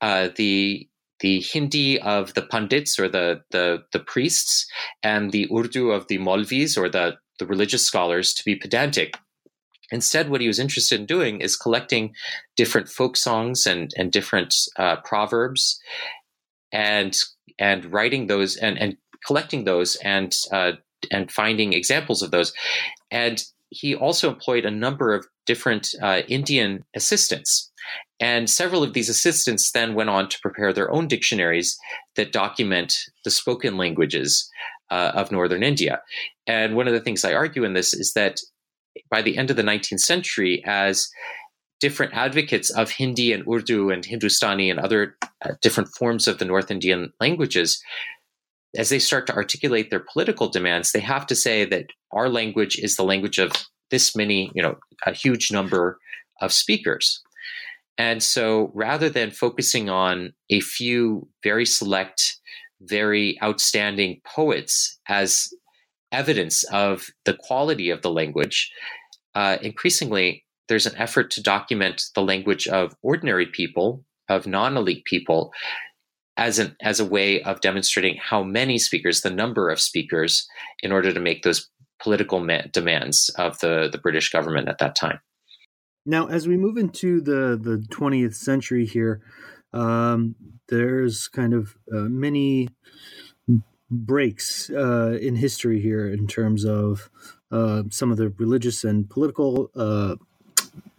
uh, the the Hindi of the Pandits or the, the, the priests and the Urdu of the Maulvis or the, the religious scholars to be pedantic. Instead, what he was interested in doing is collecting different folk songs and, and different uh, proverbs and and writing those and, and collecting those and uh, and finding examples of those. And he also employed a number of different uh, Indian assistants. And several of these assistants then went on to prepare their own dictionaries that document the spoken languages uh, of northern India. And one of the things I argue in this is that by the end of the 19th century, as different advocates of Hindi and Urdu and Hindustani and other uh, different forms of the North Indian languages, as they start to articulate their political demands, they have to say that our language is the language of this many, you know, a huge number of speakers. And so rather than focusing on a few very select, very outstanding poets as evidence of the quality of the language, uh, increasingly there's an effort to document the language of ordinary people, of non elite people, as an as a way of demonstrating how many speakers, the number of speakers, in order to make those political ma- demands of the the British government at that time. Now, as we move into the the 20th century here, um, there's kind of uh, many breaks uh, in history here in terms of uh, some of the religious and political uh,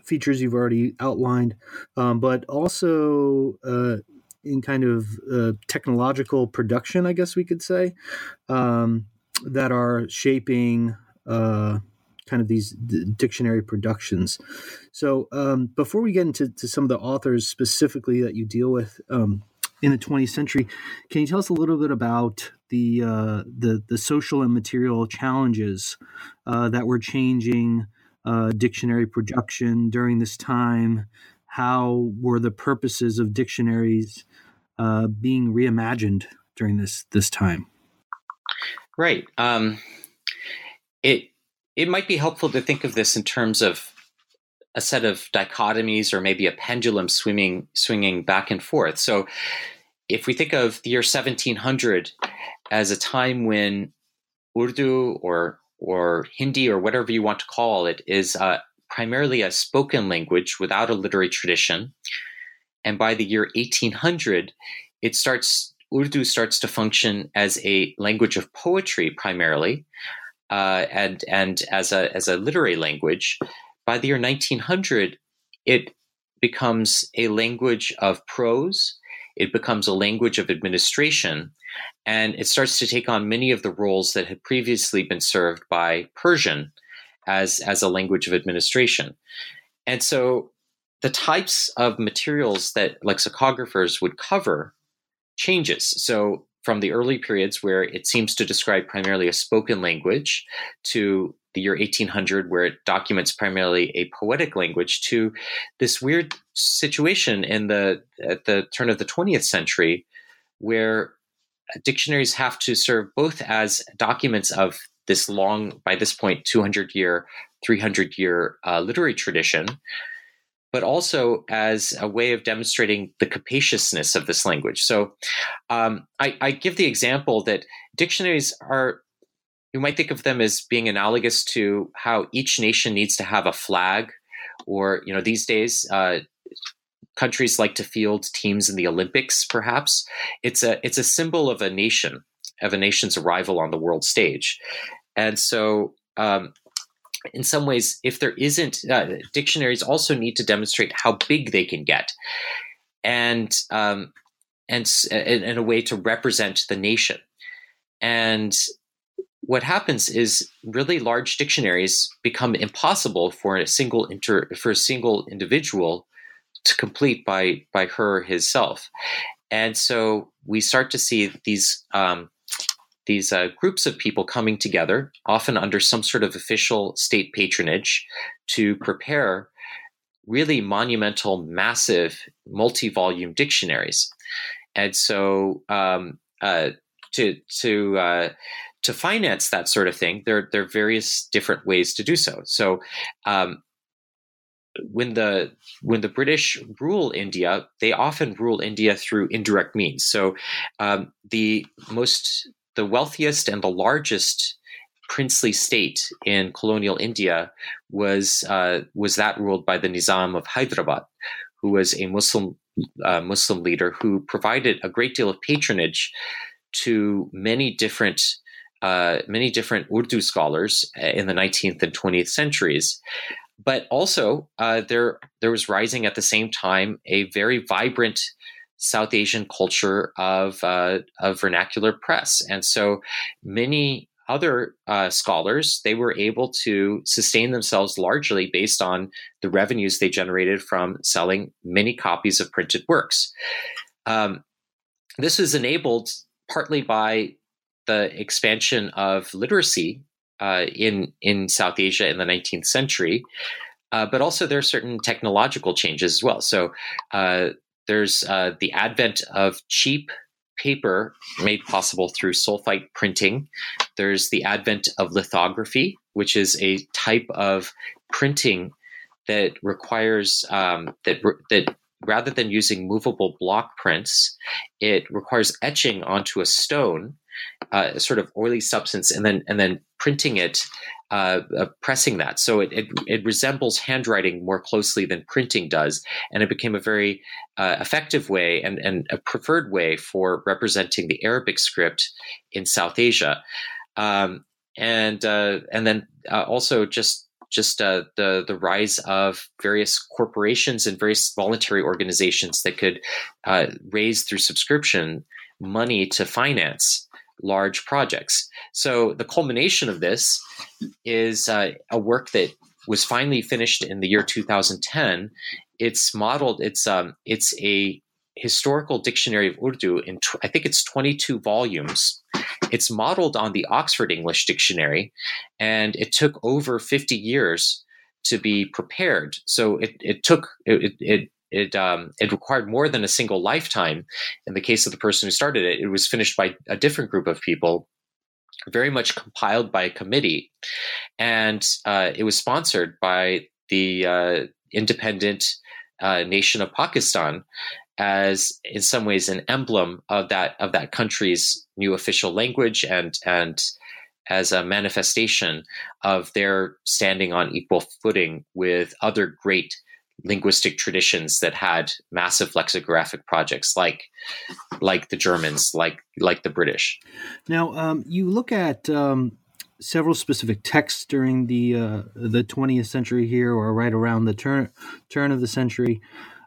features you've already outlined, um, but also uh, in kind of uh, technological production, I guess we could say, um, that are shaping uh, kind of these d- dictionary productions. So um, before we get into some of the authors specifically that you deal with um, in the 20th century, can you tell us a little bit about the uh, the, the social and material challenges uh, that were changing uh, dictionary production during this time? How were the purposes of dictionaries uh, being reimagined during this this time? Right. Um, it it might be helpful to think of this in terms of a set of dichotomies or maybe a pendulum swimming swinging back and forth. So if we think of the year 1700 as a time when Urdu or or Hindi or whatever you want to call it is uh, primarily a spoken language without a literary tradition, and by the year 1800, it starts Urdu starts to function as a language of poetry primarily, uh, and and as a as a literary language. By the year 1900, it becomes a language of prose. It becomes a language of administration, and it starts to take on many of the roles that had previously been served by Persian as as a language of administration. And so, the types of materials that lexicographers would cover changes. So from the early periods where it seems to describe primarily a spoken language to the year 1800 where it documents primarily a poetic language to this weird situation in the at the turn of the 20th century where dictionaries have to serve both as documents of this long by this point 200 year 300 year uh, literary tradition but also as a way of demonstrating the capaciousness of this language. So um, I, I, give the example that dictionaries are, you might think of them as being analogous to how each nation needs to have a flag, or, you know, these days, uh, countries like to field teams in the Olympics, perhaps. It's a, it's a symbol of a nation, of a nation's arrival on the world stage. And so um, in some ways, if there isn't, uh, dictionaries also need to demonstrate how big they can get, and um, and in a way to represent the nation. And what happens is really large dictionaries become impossible for a single inter, for a single individual to complete by by her his self. And so we start to see these um, these uh, groups of people coming together, often under some sort of official state patronage, to prepare really monumental, massive, multi volume dictionaries. And so, um, uh, to, to, uh, to finance that sort of thing, there, there are various different ways to do so. So, um, when the when the British rule India, they often rule India through indirect means. So, um, the most the wealthiest and the largest princely state in colonial India was uh, was that ruled by the Nizam of Hyderabad, who was a Muslim uh, Muslim leader who provided a great deal of patronage to many different uh, many different Urdu scholars uh, in the 19th and 20th centuries. But also, uh, there there was rising at the same time a very vibrant South Asian culture of uh, of vernacular press, and so many other uh, scholars they were able to sustain themselves largely based on the revenues they generated from selling many copies of printed works. Um, this was enabled partly by the expansion of literacy uh, in in South Asia in the 19th century, uh, but also there are certain technological changes as well. So uh, there's uh, the advent of cheap paper made possible through sulfite printing. There's the advent of lithography, which is a type of printing that requires um, that that rather than using movable block prints, it requires etching onto a stone, uh, a sort of oily substance, and then and then printing it, uh, uh, pressing that. So it, it, it resembles handwriting more closely than printing does, and it became a very uh, effective way and and a preferred way for representing the Arabic script in South Asia. Um, and uh, and then uh, also just just uh, the the rise of various corporations and various voluntary organizations that could uh, raise through subscription money to finance large projects. So the culmination of this is uh, a work that was finally finished in the year 2010. It's modeled. It's um, it's a historical dictionary of Urdu in tw- I think it's 22 volumes it's modeled on the Oxford English Dictionary, and it took over 50 years to be prepared. So it, it took it it it, um, it required more than a single lifetime. In the case of the person who started it, it was finished by a different group of people, very much compiled by a committee, and uh, it was sponsored by the uh, independent uh, nation of Pakistan as in some ways an emblem of that of that country's new official language and and as a manifestation of their standing on equal footing with other great linguistic traditions that had massive lexicographic projects like like the Germans, like like the British. Now, um, you look at um, several specific texts during the uh, the 20th century here, or right around the turn turn of the century.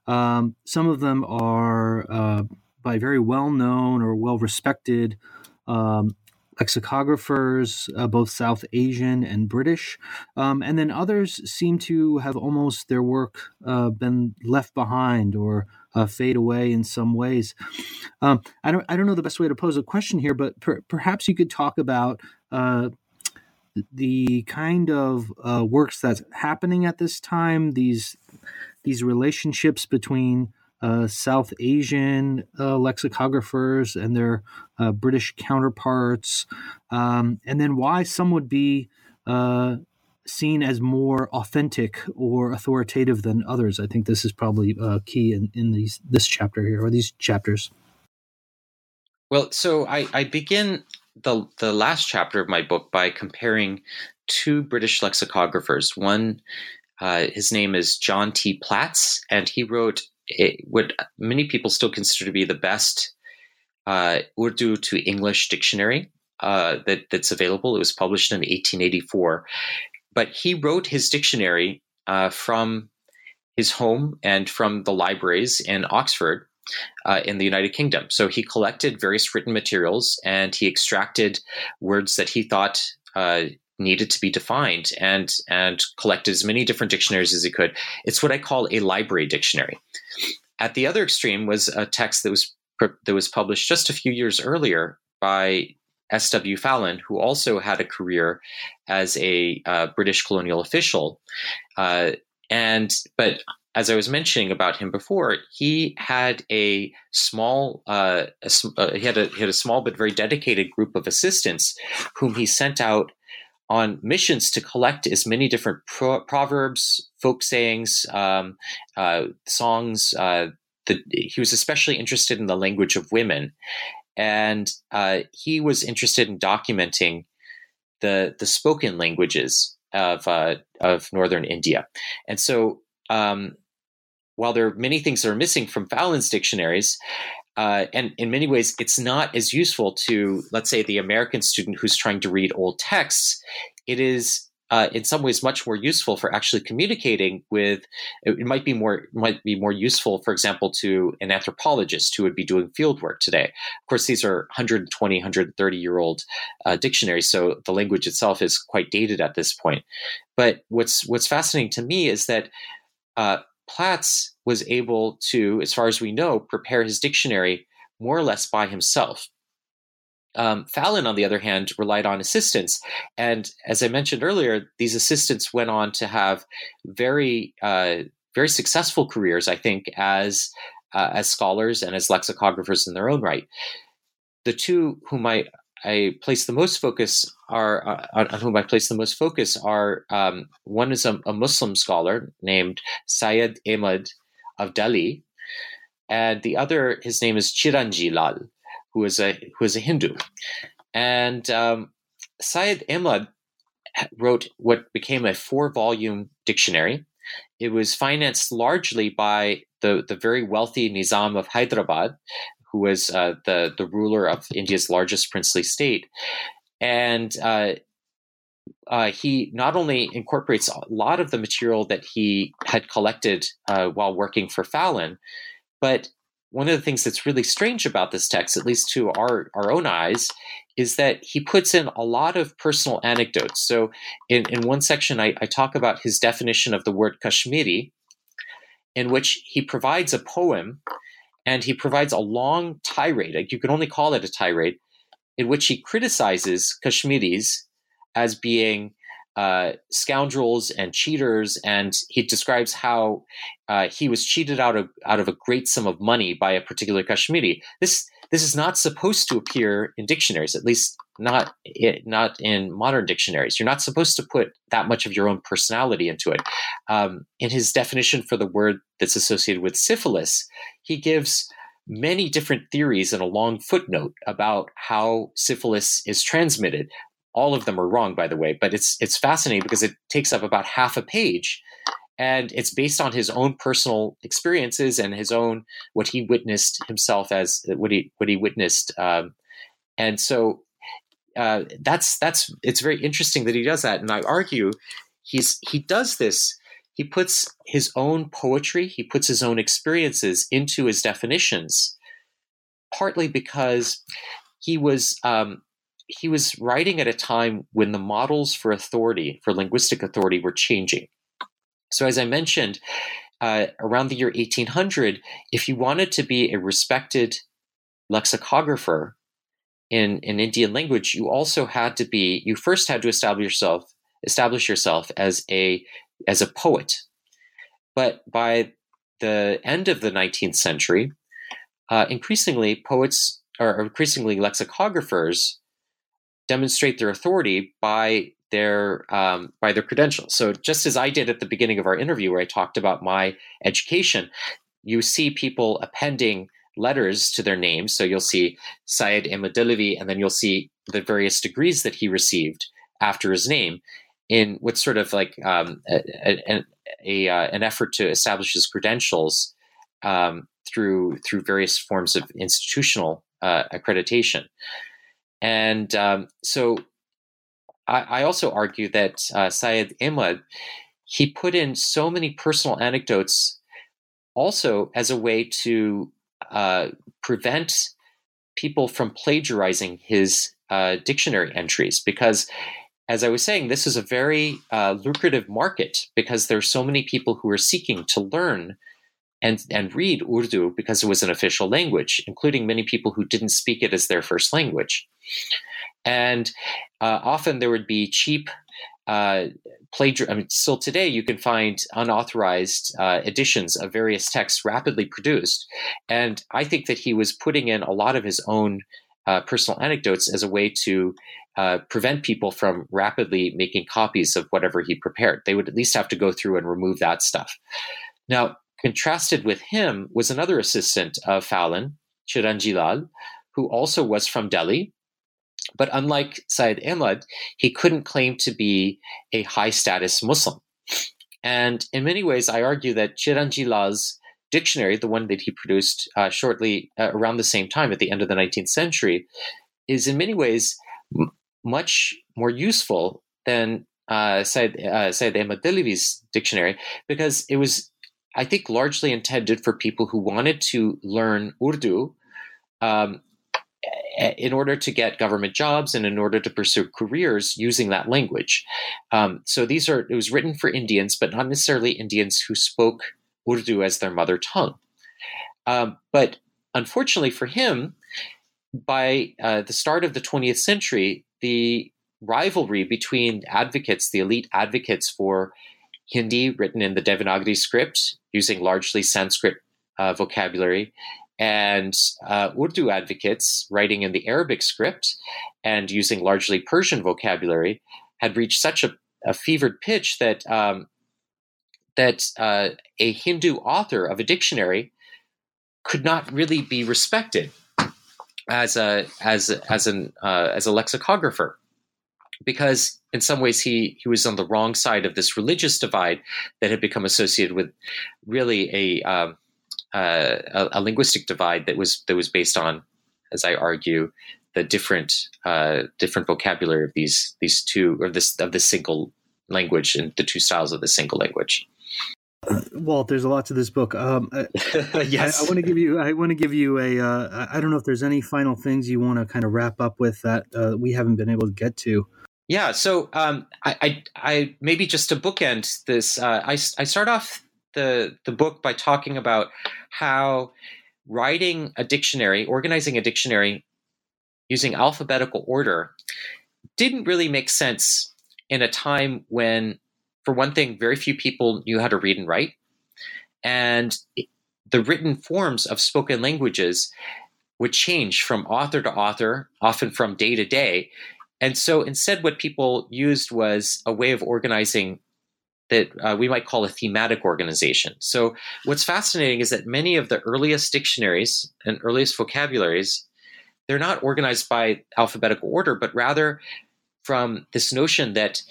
Um, some of them are uh, by very well known or well respected um, lexicographers, uh, both South Asian and British. Um, and then others seem to have almost their work uh, been left behind or uh, fade away in some ways. Um, I, don't, I don't know the best way to pose a question here, but per- perhaps you could talk about uh, the kind of uh, works that's happening at this time, these these relationships between uh, South Asian uh, lexicographers and their uh, British counterparts, um, and then why some would be uh, seen as more authentic or authoritative than others. I think this is probably uh, key in, in these this chapter here or these chapters. Well, so I, I begin the the last chapter of my book by comparing two British lexicographers. One uh, his name is John T. Platts, and he wrote a, what many people still consider to be the best uh, Urdu to English dictionary uh, that, that's available. It was published in 1884. But he wrote his dictionary uh, from his home and from the libraries in Oxford uh, in the United Kingdom. So he collected various written materials and he extracted words that he thought uh, needed to be defined and and collected as many different dictionaries as he could. It's what I call a library dictionary. At the other extreme was a text that was that was published just a few years earlier by S.W. Fallon, who also had a career as a uh, British colonial official, uh, and but as I was mentioning about him before, he had a small, uh, a, uh, he had a he had a small but very dedicated group of assistants, whom he sent out on missions to collect as many different pro- proverbs, folk sayings, um, uh, songs. Uh, the, he was especially interested in the language of women, and uh, he was interested in documenting the the spoken languages of uh, of northern India, and so. Um, while there are many things that are missing from Fallon's dictionaries, uh, and in many ways, it's not as useful to, let's say, the American student who's trying to read old texts. It is, uh, in some ways, much more useful for actually communicating with. It might be more might be more useful, for example, to an anthropologist who would be doing field work today. Of course, these are 120, 130 year old uh, dictionaries, so the language itself is quite dated at this point. But what's what's fascinating to me is that uh, Platts was able to, as far as we know, prepare his dictionary more or less by himself. Um, Fallon, on the other hand, relied on assistants. And as I mentioned earlier, these assistants went on to have very, uh, very successful careers, I think, as uh, as scholars and as lexicographers in their own right. The two whom I I place the most focus are uh, on whom I place the most focus are um, one is a, a, Muslim scholar named Syed Ahmad of Delhi, and the other his name is Chiranji Lal, who is a who is a Hindu, and um, Syed Ahmad wrote what became a four volume dictionary. It was financed largely by the, the very wealthy Nizam of Hyderabad, who was uh, the the ruler of India's largest princely state, and uh, uh, he not only incorporates a lot of the material that he had collected uh, while working for Fallon, but one of the things that's really strange about this text, at least to our, our own eyes, is that he puts in a lot of personal anecdotes. So, in, in one section, I, I talk about his definition of the word Kashmiri, in which he provides a poem and he provides a long tirade. Like you can only call it a tirade, in which he criticizes Kashmiris as being uh, scoundrels and cheaters, and he describes how uh, he was cheated out of out of a great sum of money by a particular Kashmiri. This this is not supposed to appear in dictionaries, at least not not in modern dictionaries. You're not supposed to put that much of your own personality into it. Um, in his definition for the word that's associated with syphilis, he gives many different theories in a long footnote about how syphilis is transmitted. All of them are wrong, by the way, but it's it's fascinating because it takes up about half a page, and it's based on his own personal experiences and his own what he witnessed himself as what he what he witnessed. Um, and so uh, that's that's it's very interesting that he does that, and I argue he's he does this he puts his own poetry, he puts his own experiences into his definitions, partly because he was um, he was writing at a time when the models for authority, for linguistic authority, were changing. So, as I mentioned, uh, around the year 1800, if you wanted to be a respected lexicographer in, in Indian language, you also had to be, you first had to establish yourself, establish yourself as a as a poet. But by the end of the 19th century, uh, increasingly poets or increasingly lexicographers demonstrate their authority by their um, by their credentials. So just as I did at the beginning of our interview, where I talked about my education, you see people appending letters to their names. So you'll see Syed Ahmad Dehlavi, and then you'll see the various degrees that he received after his name in what's sort of like um, a, a, a uh, an effort to establish his credentials um, through through various forms of institutional uh, accreditation. And um, so I, I, also argue that uh, Syed Ahmad, he put in so many personal anecdotes also as a way to uh, prevent people from plagiarizing his uh, dictionary entries because as I was saying, this is a very uh, lucrative market because there are so many people who are seeking to learn and, and read Urdu because it was an official language, including many people who didn't speak it as their first language. And uh, often there would be cheap uh, plagiar- I mean, still today, you can find unauthorized uh, editions of various texts rapidly produced. And I think that he was putting in a lot of his own uh, personal anecdotes as a way to uh, prevent people from rapidly making copies of whatever he prepared. They would at least have to go through and remove that stuff. Now, contrasted with him was another assistant of Fallon, Chiranjilal, who also was from Delhi but unlike Syed Ahmad, he couldn't claim to be a high status Muslim. And in many ways, I argue that Chiranji Lal's dictionary, the one that he produced uh, shortly uh, around the same time at the end of the 19th century, is in many ways m- much more useful than uh, Syed, uh, Ahmad Dehlavi's dictionary because it was, I think, largely intended for people who wanted to learn Urdu um, in order to get government jobs and in order to pursue careers using that language. Um, so these are it was written for Indians, but not necessarily Indians who spoke Urdu as their mother tongue. Um, but unfortunately for him, by uh, the start of the 20th century, the rivalry between advocates, the elite advocates for Hindi written in the Devanagari script using largely Sanskrit uh, vocabulary and uh, Urdu advocates writing in the Arabic script and using largely Persian vocabulary had reached such a, a fevered pitch that um, that uh, a Hindu author of a dictionary could not really be respected as a as as an uh, as a lexicographer because in some ways he he was on the wrong side of this religious divide that had become associated with really a um, uh, a, a, linguistic divide that was that was based on, as I argue, the different uh, different vocabulary of these these two or this of the single language and the two styles of the single language. Walt, there's a lot to this book. Um, yes, I, I want to give you. I want to give you a. Uh, I don't know if there's any final things you want to kind of wrap up with that uh, we haven't been able to get to. Yeah, so um, I, I, I, maybe just to bookend this, uh, I, I start off the the book by talking about how writing a dictionary, organizing a dictionary using alphabetical order didn't really make sense in a time when for one thing very few people knew how to read and write and the written forms of spoken languages would change from author to author, often from day to day. And so instead, what people used was a way of organizing that uh, we might call a thematic organization. So, what's fascinating is that many of the earliest dictionaries and earliest vocabularies, they're not organized by alphabetical order, but rather from this notion that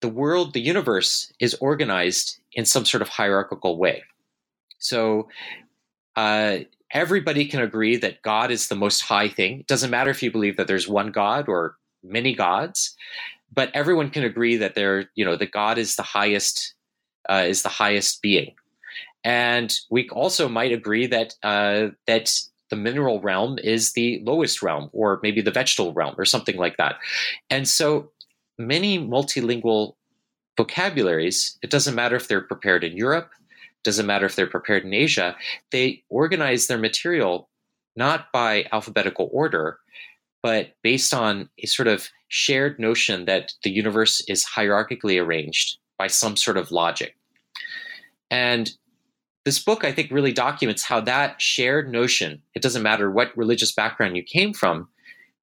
the world, the universe, is organized in some sort of hierarchical way. So, uh, everybody can agree that God is the most high thing. It doesn't matter if you believe that there's one God or many gods but everyone can agree that they're you know that God is the highest uh, is the highest being, and we also might agree that uh, that the mineral realm is the lowest realm, or maybe the vegetable realm, or something like that. And so many multilingual vocabularies. It doesn't matter if they're prepared in Europe, doesn't matter if they're prepared in Asia. They organize their material not by alphabetical order, but based on a sort of shared notion that the universe is hierarchically arranged by some sort of logic. And this book, I think, really documents how that shared notion, it doesn't matter what religious background you came from,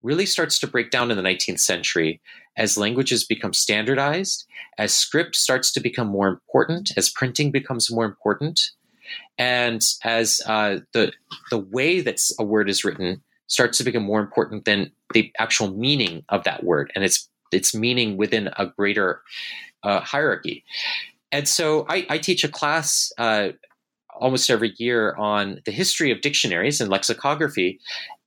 really starts to break down in the 19th century as languages become standardized, as script starts to become more important, as printing becomes more important, and as uh, the the way that a word is written starts to become more important than the actual meaning of that word and its its meaning within a greater uh, hierarchy. And so I, I teach a class uh, almost every year on the history of dictionaries and lexicography.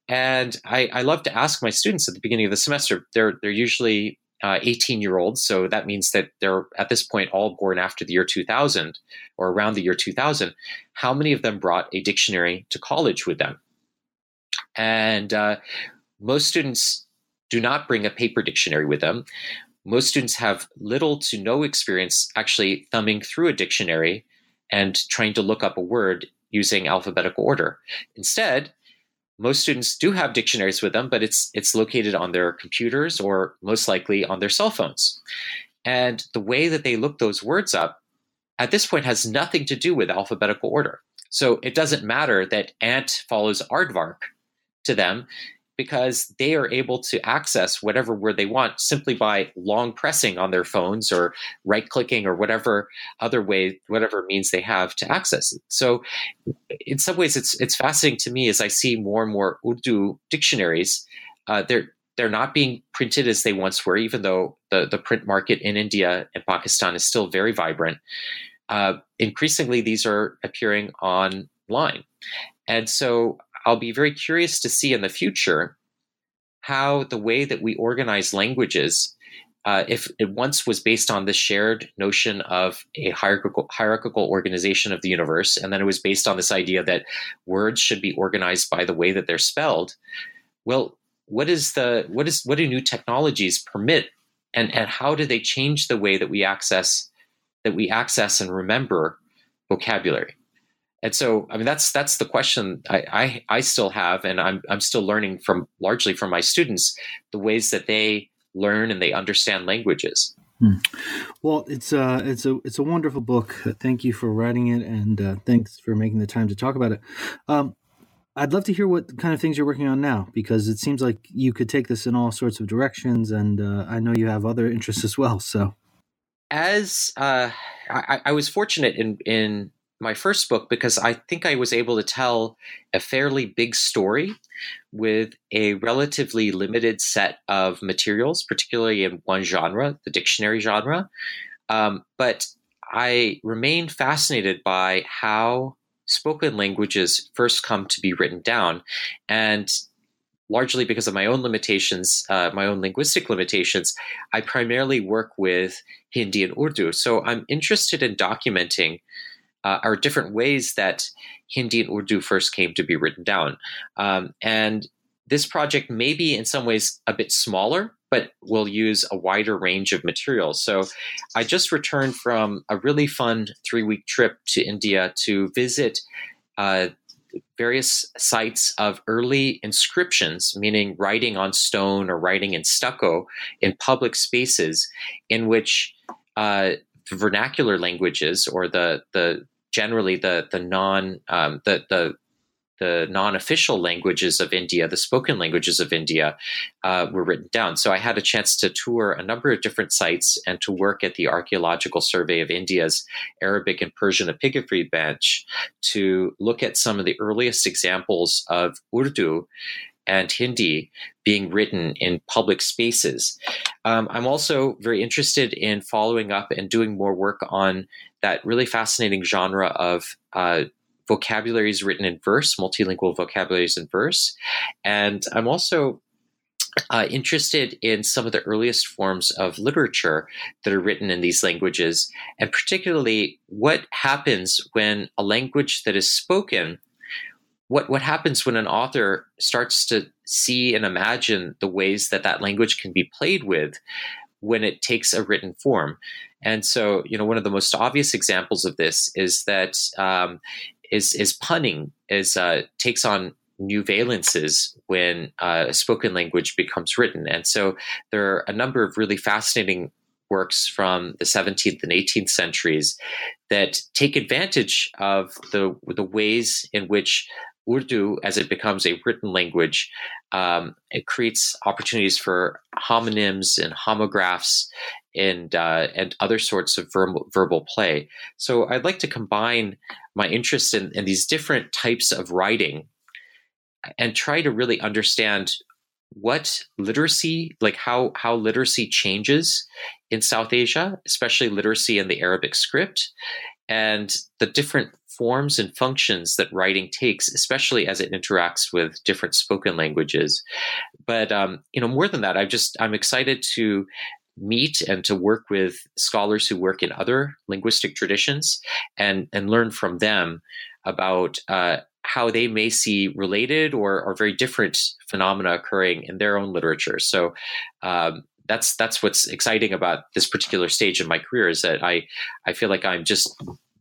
And I, I, love to ask my students at the beginning of the semester. They're they're usually 18 uh, year olds, so that means that they're at this point all born after the year 2000 or around the year 2000. How many of them brought a dictionary to college with them? And uh, most students do not bring a paper dictionary with them. Most students have little to no experience actually thumbing through a dictionary and trying to look up a word using alphabetical order. Instead, most students do have dictionaries with them, but it's it's located on their computers or most likely on their cell phones. And the way that they look those words up at this point has nothing to do with alphabetical order. So it doesn't matter that ant follows aardvark to them because they are able to access whatever word they want simply by long pressing on their phones or right clicking or whatever other way, whatever means they have to access it. So, in some ways, it's it's fascinating to me as I see more and more Urdu dictionaries. Uh, they're they're not being printed as they once were, even though the, the print market in India and Pakistan is still very vibrant. Uh, increasingly, these are appearing online. And so I'll be very curious to see in the future how the way that we organize languages, uh, if it once was based on the shared notion of a hierarchical, hierarchical organization of the universe, and then it was based on this idea that words should be organized by the way that they're spelled. Well, what is the what is what do new technologies permit, and and how do they change the way that we access that we access and remember vocabulary? And so, I mean, that's that's the question I, I, I still have, and I'm I'm still learning from largely from my students the ways that they learn and they understand languages. Hmm. Well, it's a uh, it's a it's a wonderful book. Thank you for writing it, and uh, thanks for making the time to talk about it. Um, I'd love to hear what kind of things you're working on now, because it seems like you could take this in all sorts of directions, and uh, I know you have other interests as well. So, as uh, I, I was fortunate in in my first book because I think I was able to tell a fairly big story with a relatively limited set of materials, particularly in one genre, the dictionary genre. Um, but I remain fascinated by how spoken languages first come to be written down. And largely because of my own limitations, uh, my own linguistic limitations, I primarily work with Hindi and Urdu. So I'm interested in documenting uh, are different ways that Hindi and Urdu first came to be written down. Um, and this project may be in some ways a bit smaller, but will use a wider range of materials. So I just returned from a really fun three week trip to India to visit. Uh, various sites of early inscriptions, meaning writing on stone or writing in stucco in public spaces, in which uh, vernacular languages or the the generally the the non um, the the the non-official languages of India, the spoken languages of India, uh, were written down. So I had a chance to tour a number of different sites and to work at the Archaeological Survey of India's Arabic and Persian epigraphy bench to look at some of the earliest examples of Urdu and Hindi being written in public spaces. Um, I'm also very interested in following up and doing more work on that really fascinating genre of uh, vocabularies written in verse, multilingual vocabularies in verse. And I'm also uh, interested in some of the earliest forms of literature that are written in these languages, and particularly what happens when a language that is spoken what what happens when an author starts to see and imagine the ways that that language can be played with when it takes a written form and so you know one of the most obvious examples of this is that um, is is punning is uh, takes on new valences when uh, spoken language becomes written. And so there are a number of really fascinating works from the 17th and 18th centuries that take advantage of the the ways in which Urdu, as it becomes a written language, um, it creates opportunities for homonyms and homographs and uh, and other sorts of verbal, verbal play. So I'd like to combine my interest in, in these different types of writing and try to really understand what literacy like how how literacy changes in south asia especially literacy in the arabic script and the different forms and functions that writing takes, especially as it interacts with different spoken languages. But um, you know, more than that, I just I'm excited to meet and to work with scholars who work in other linguistic traditions and and learn from them about uh, how they may see related or, or very different phenomena occurring in their own literature. So um, that's that's what's exciting about this particular stage in my career is that I I feel like I'm just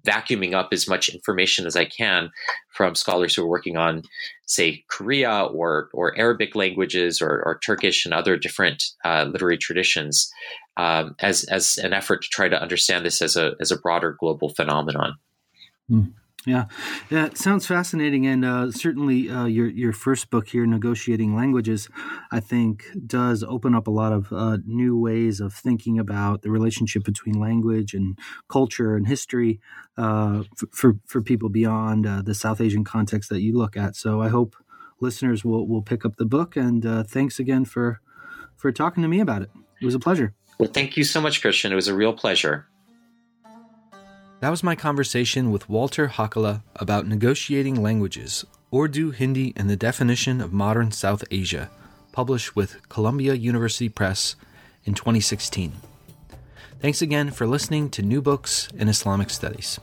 vacuuming up as much information as I can from scholars who are working on, say, Korea or or Arabic languages or, or Turkish and other different uh, literary traditions, um, as as an effort to try to understand this as a as a broader global phenomenon. Mm. Yeah, yeah, it sounds fascinating, and uh, certainly uh, your your first book here, "Negotiating Languages," I think does open up a lot of uh, new ways of thinking about the relationship between language and culture and history uh, for for people beyond uh, the South Asian context that you look at. So I hope listeners will will pick up the book. And uh, thanks again for for talking to me about it. It was a pleasure. Well, thank you so much, Kristian. It was a real pleasure. That was my conversation with Walter Hakala about negotiating languages, Urdu, Hindi, and the definition of modern South Asia, published with Columbia University Press in 2016. Thanks again for listening to New Books in Islamic Studies.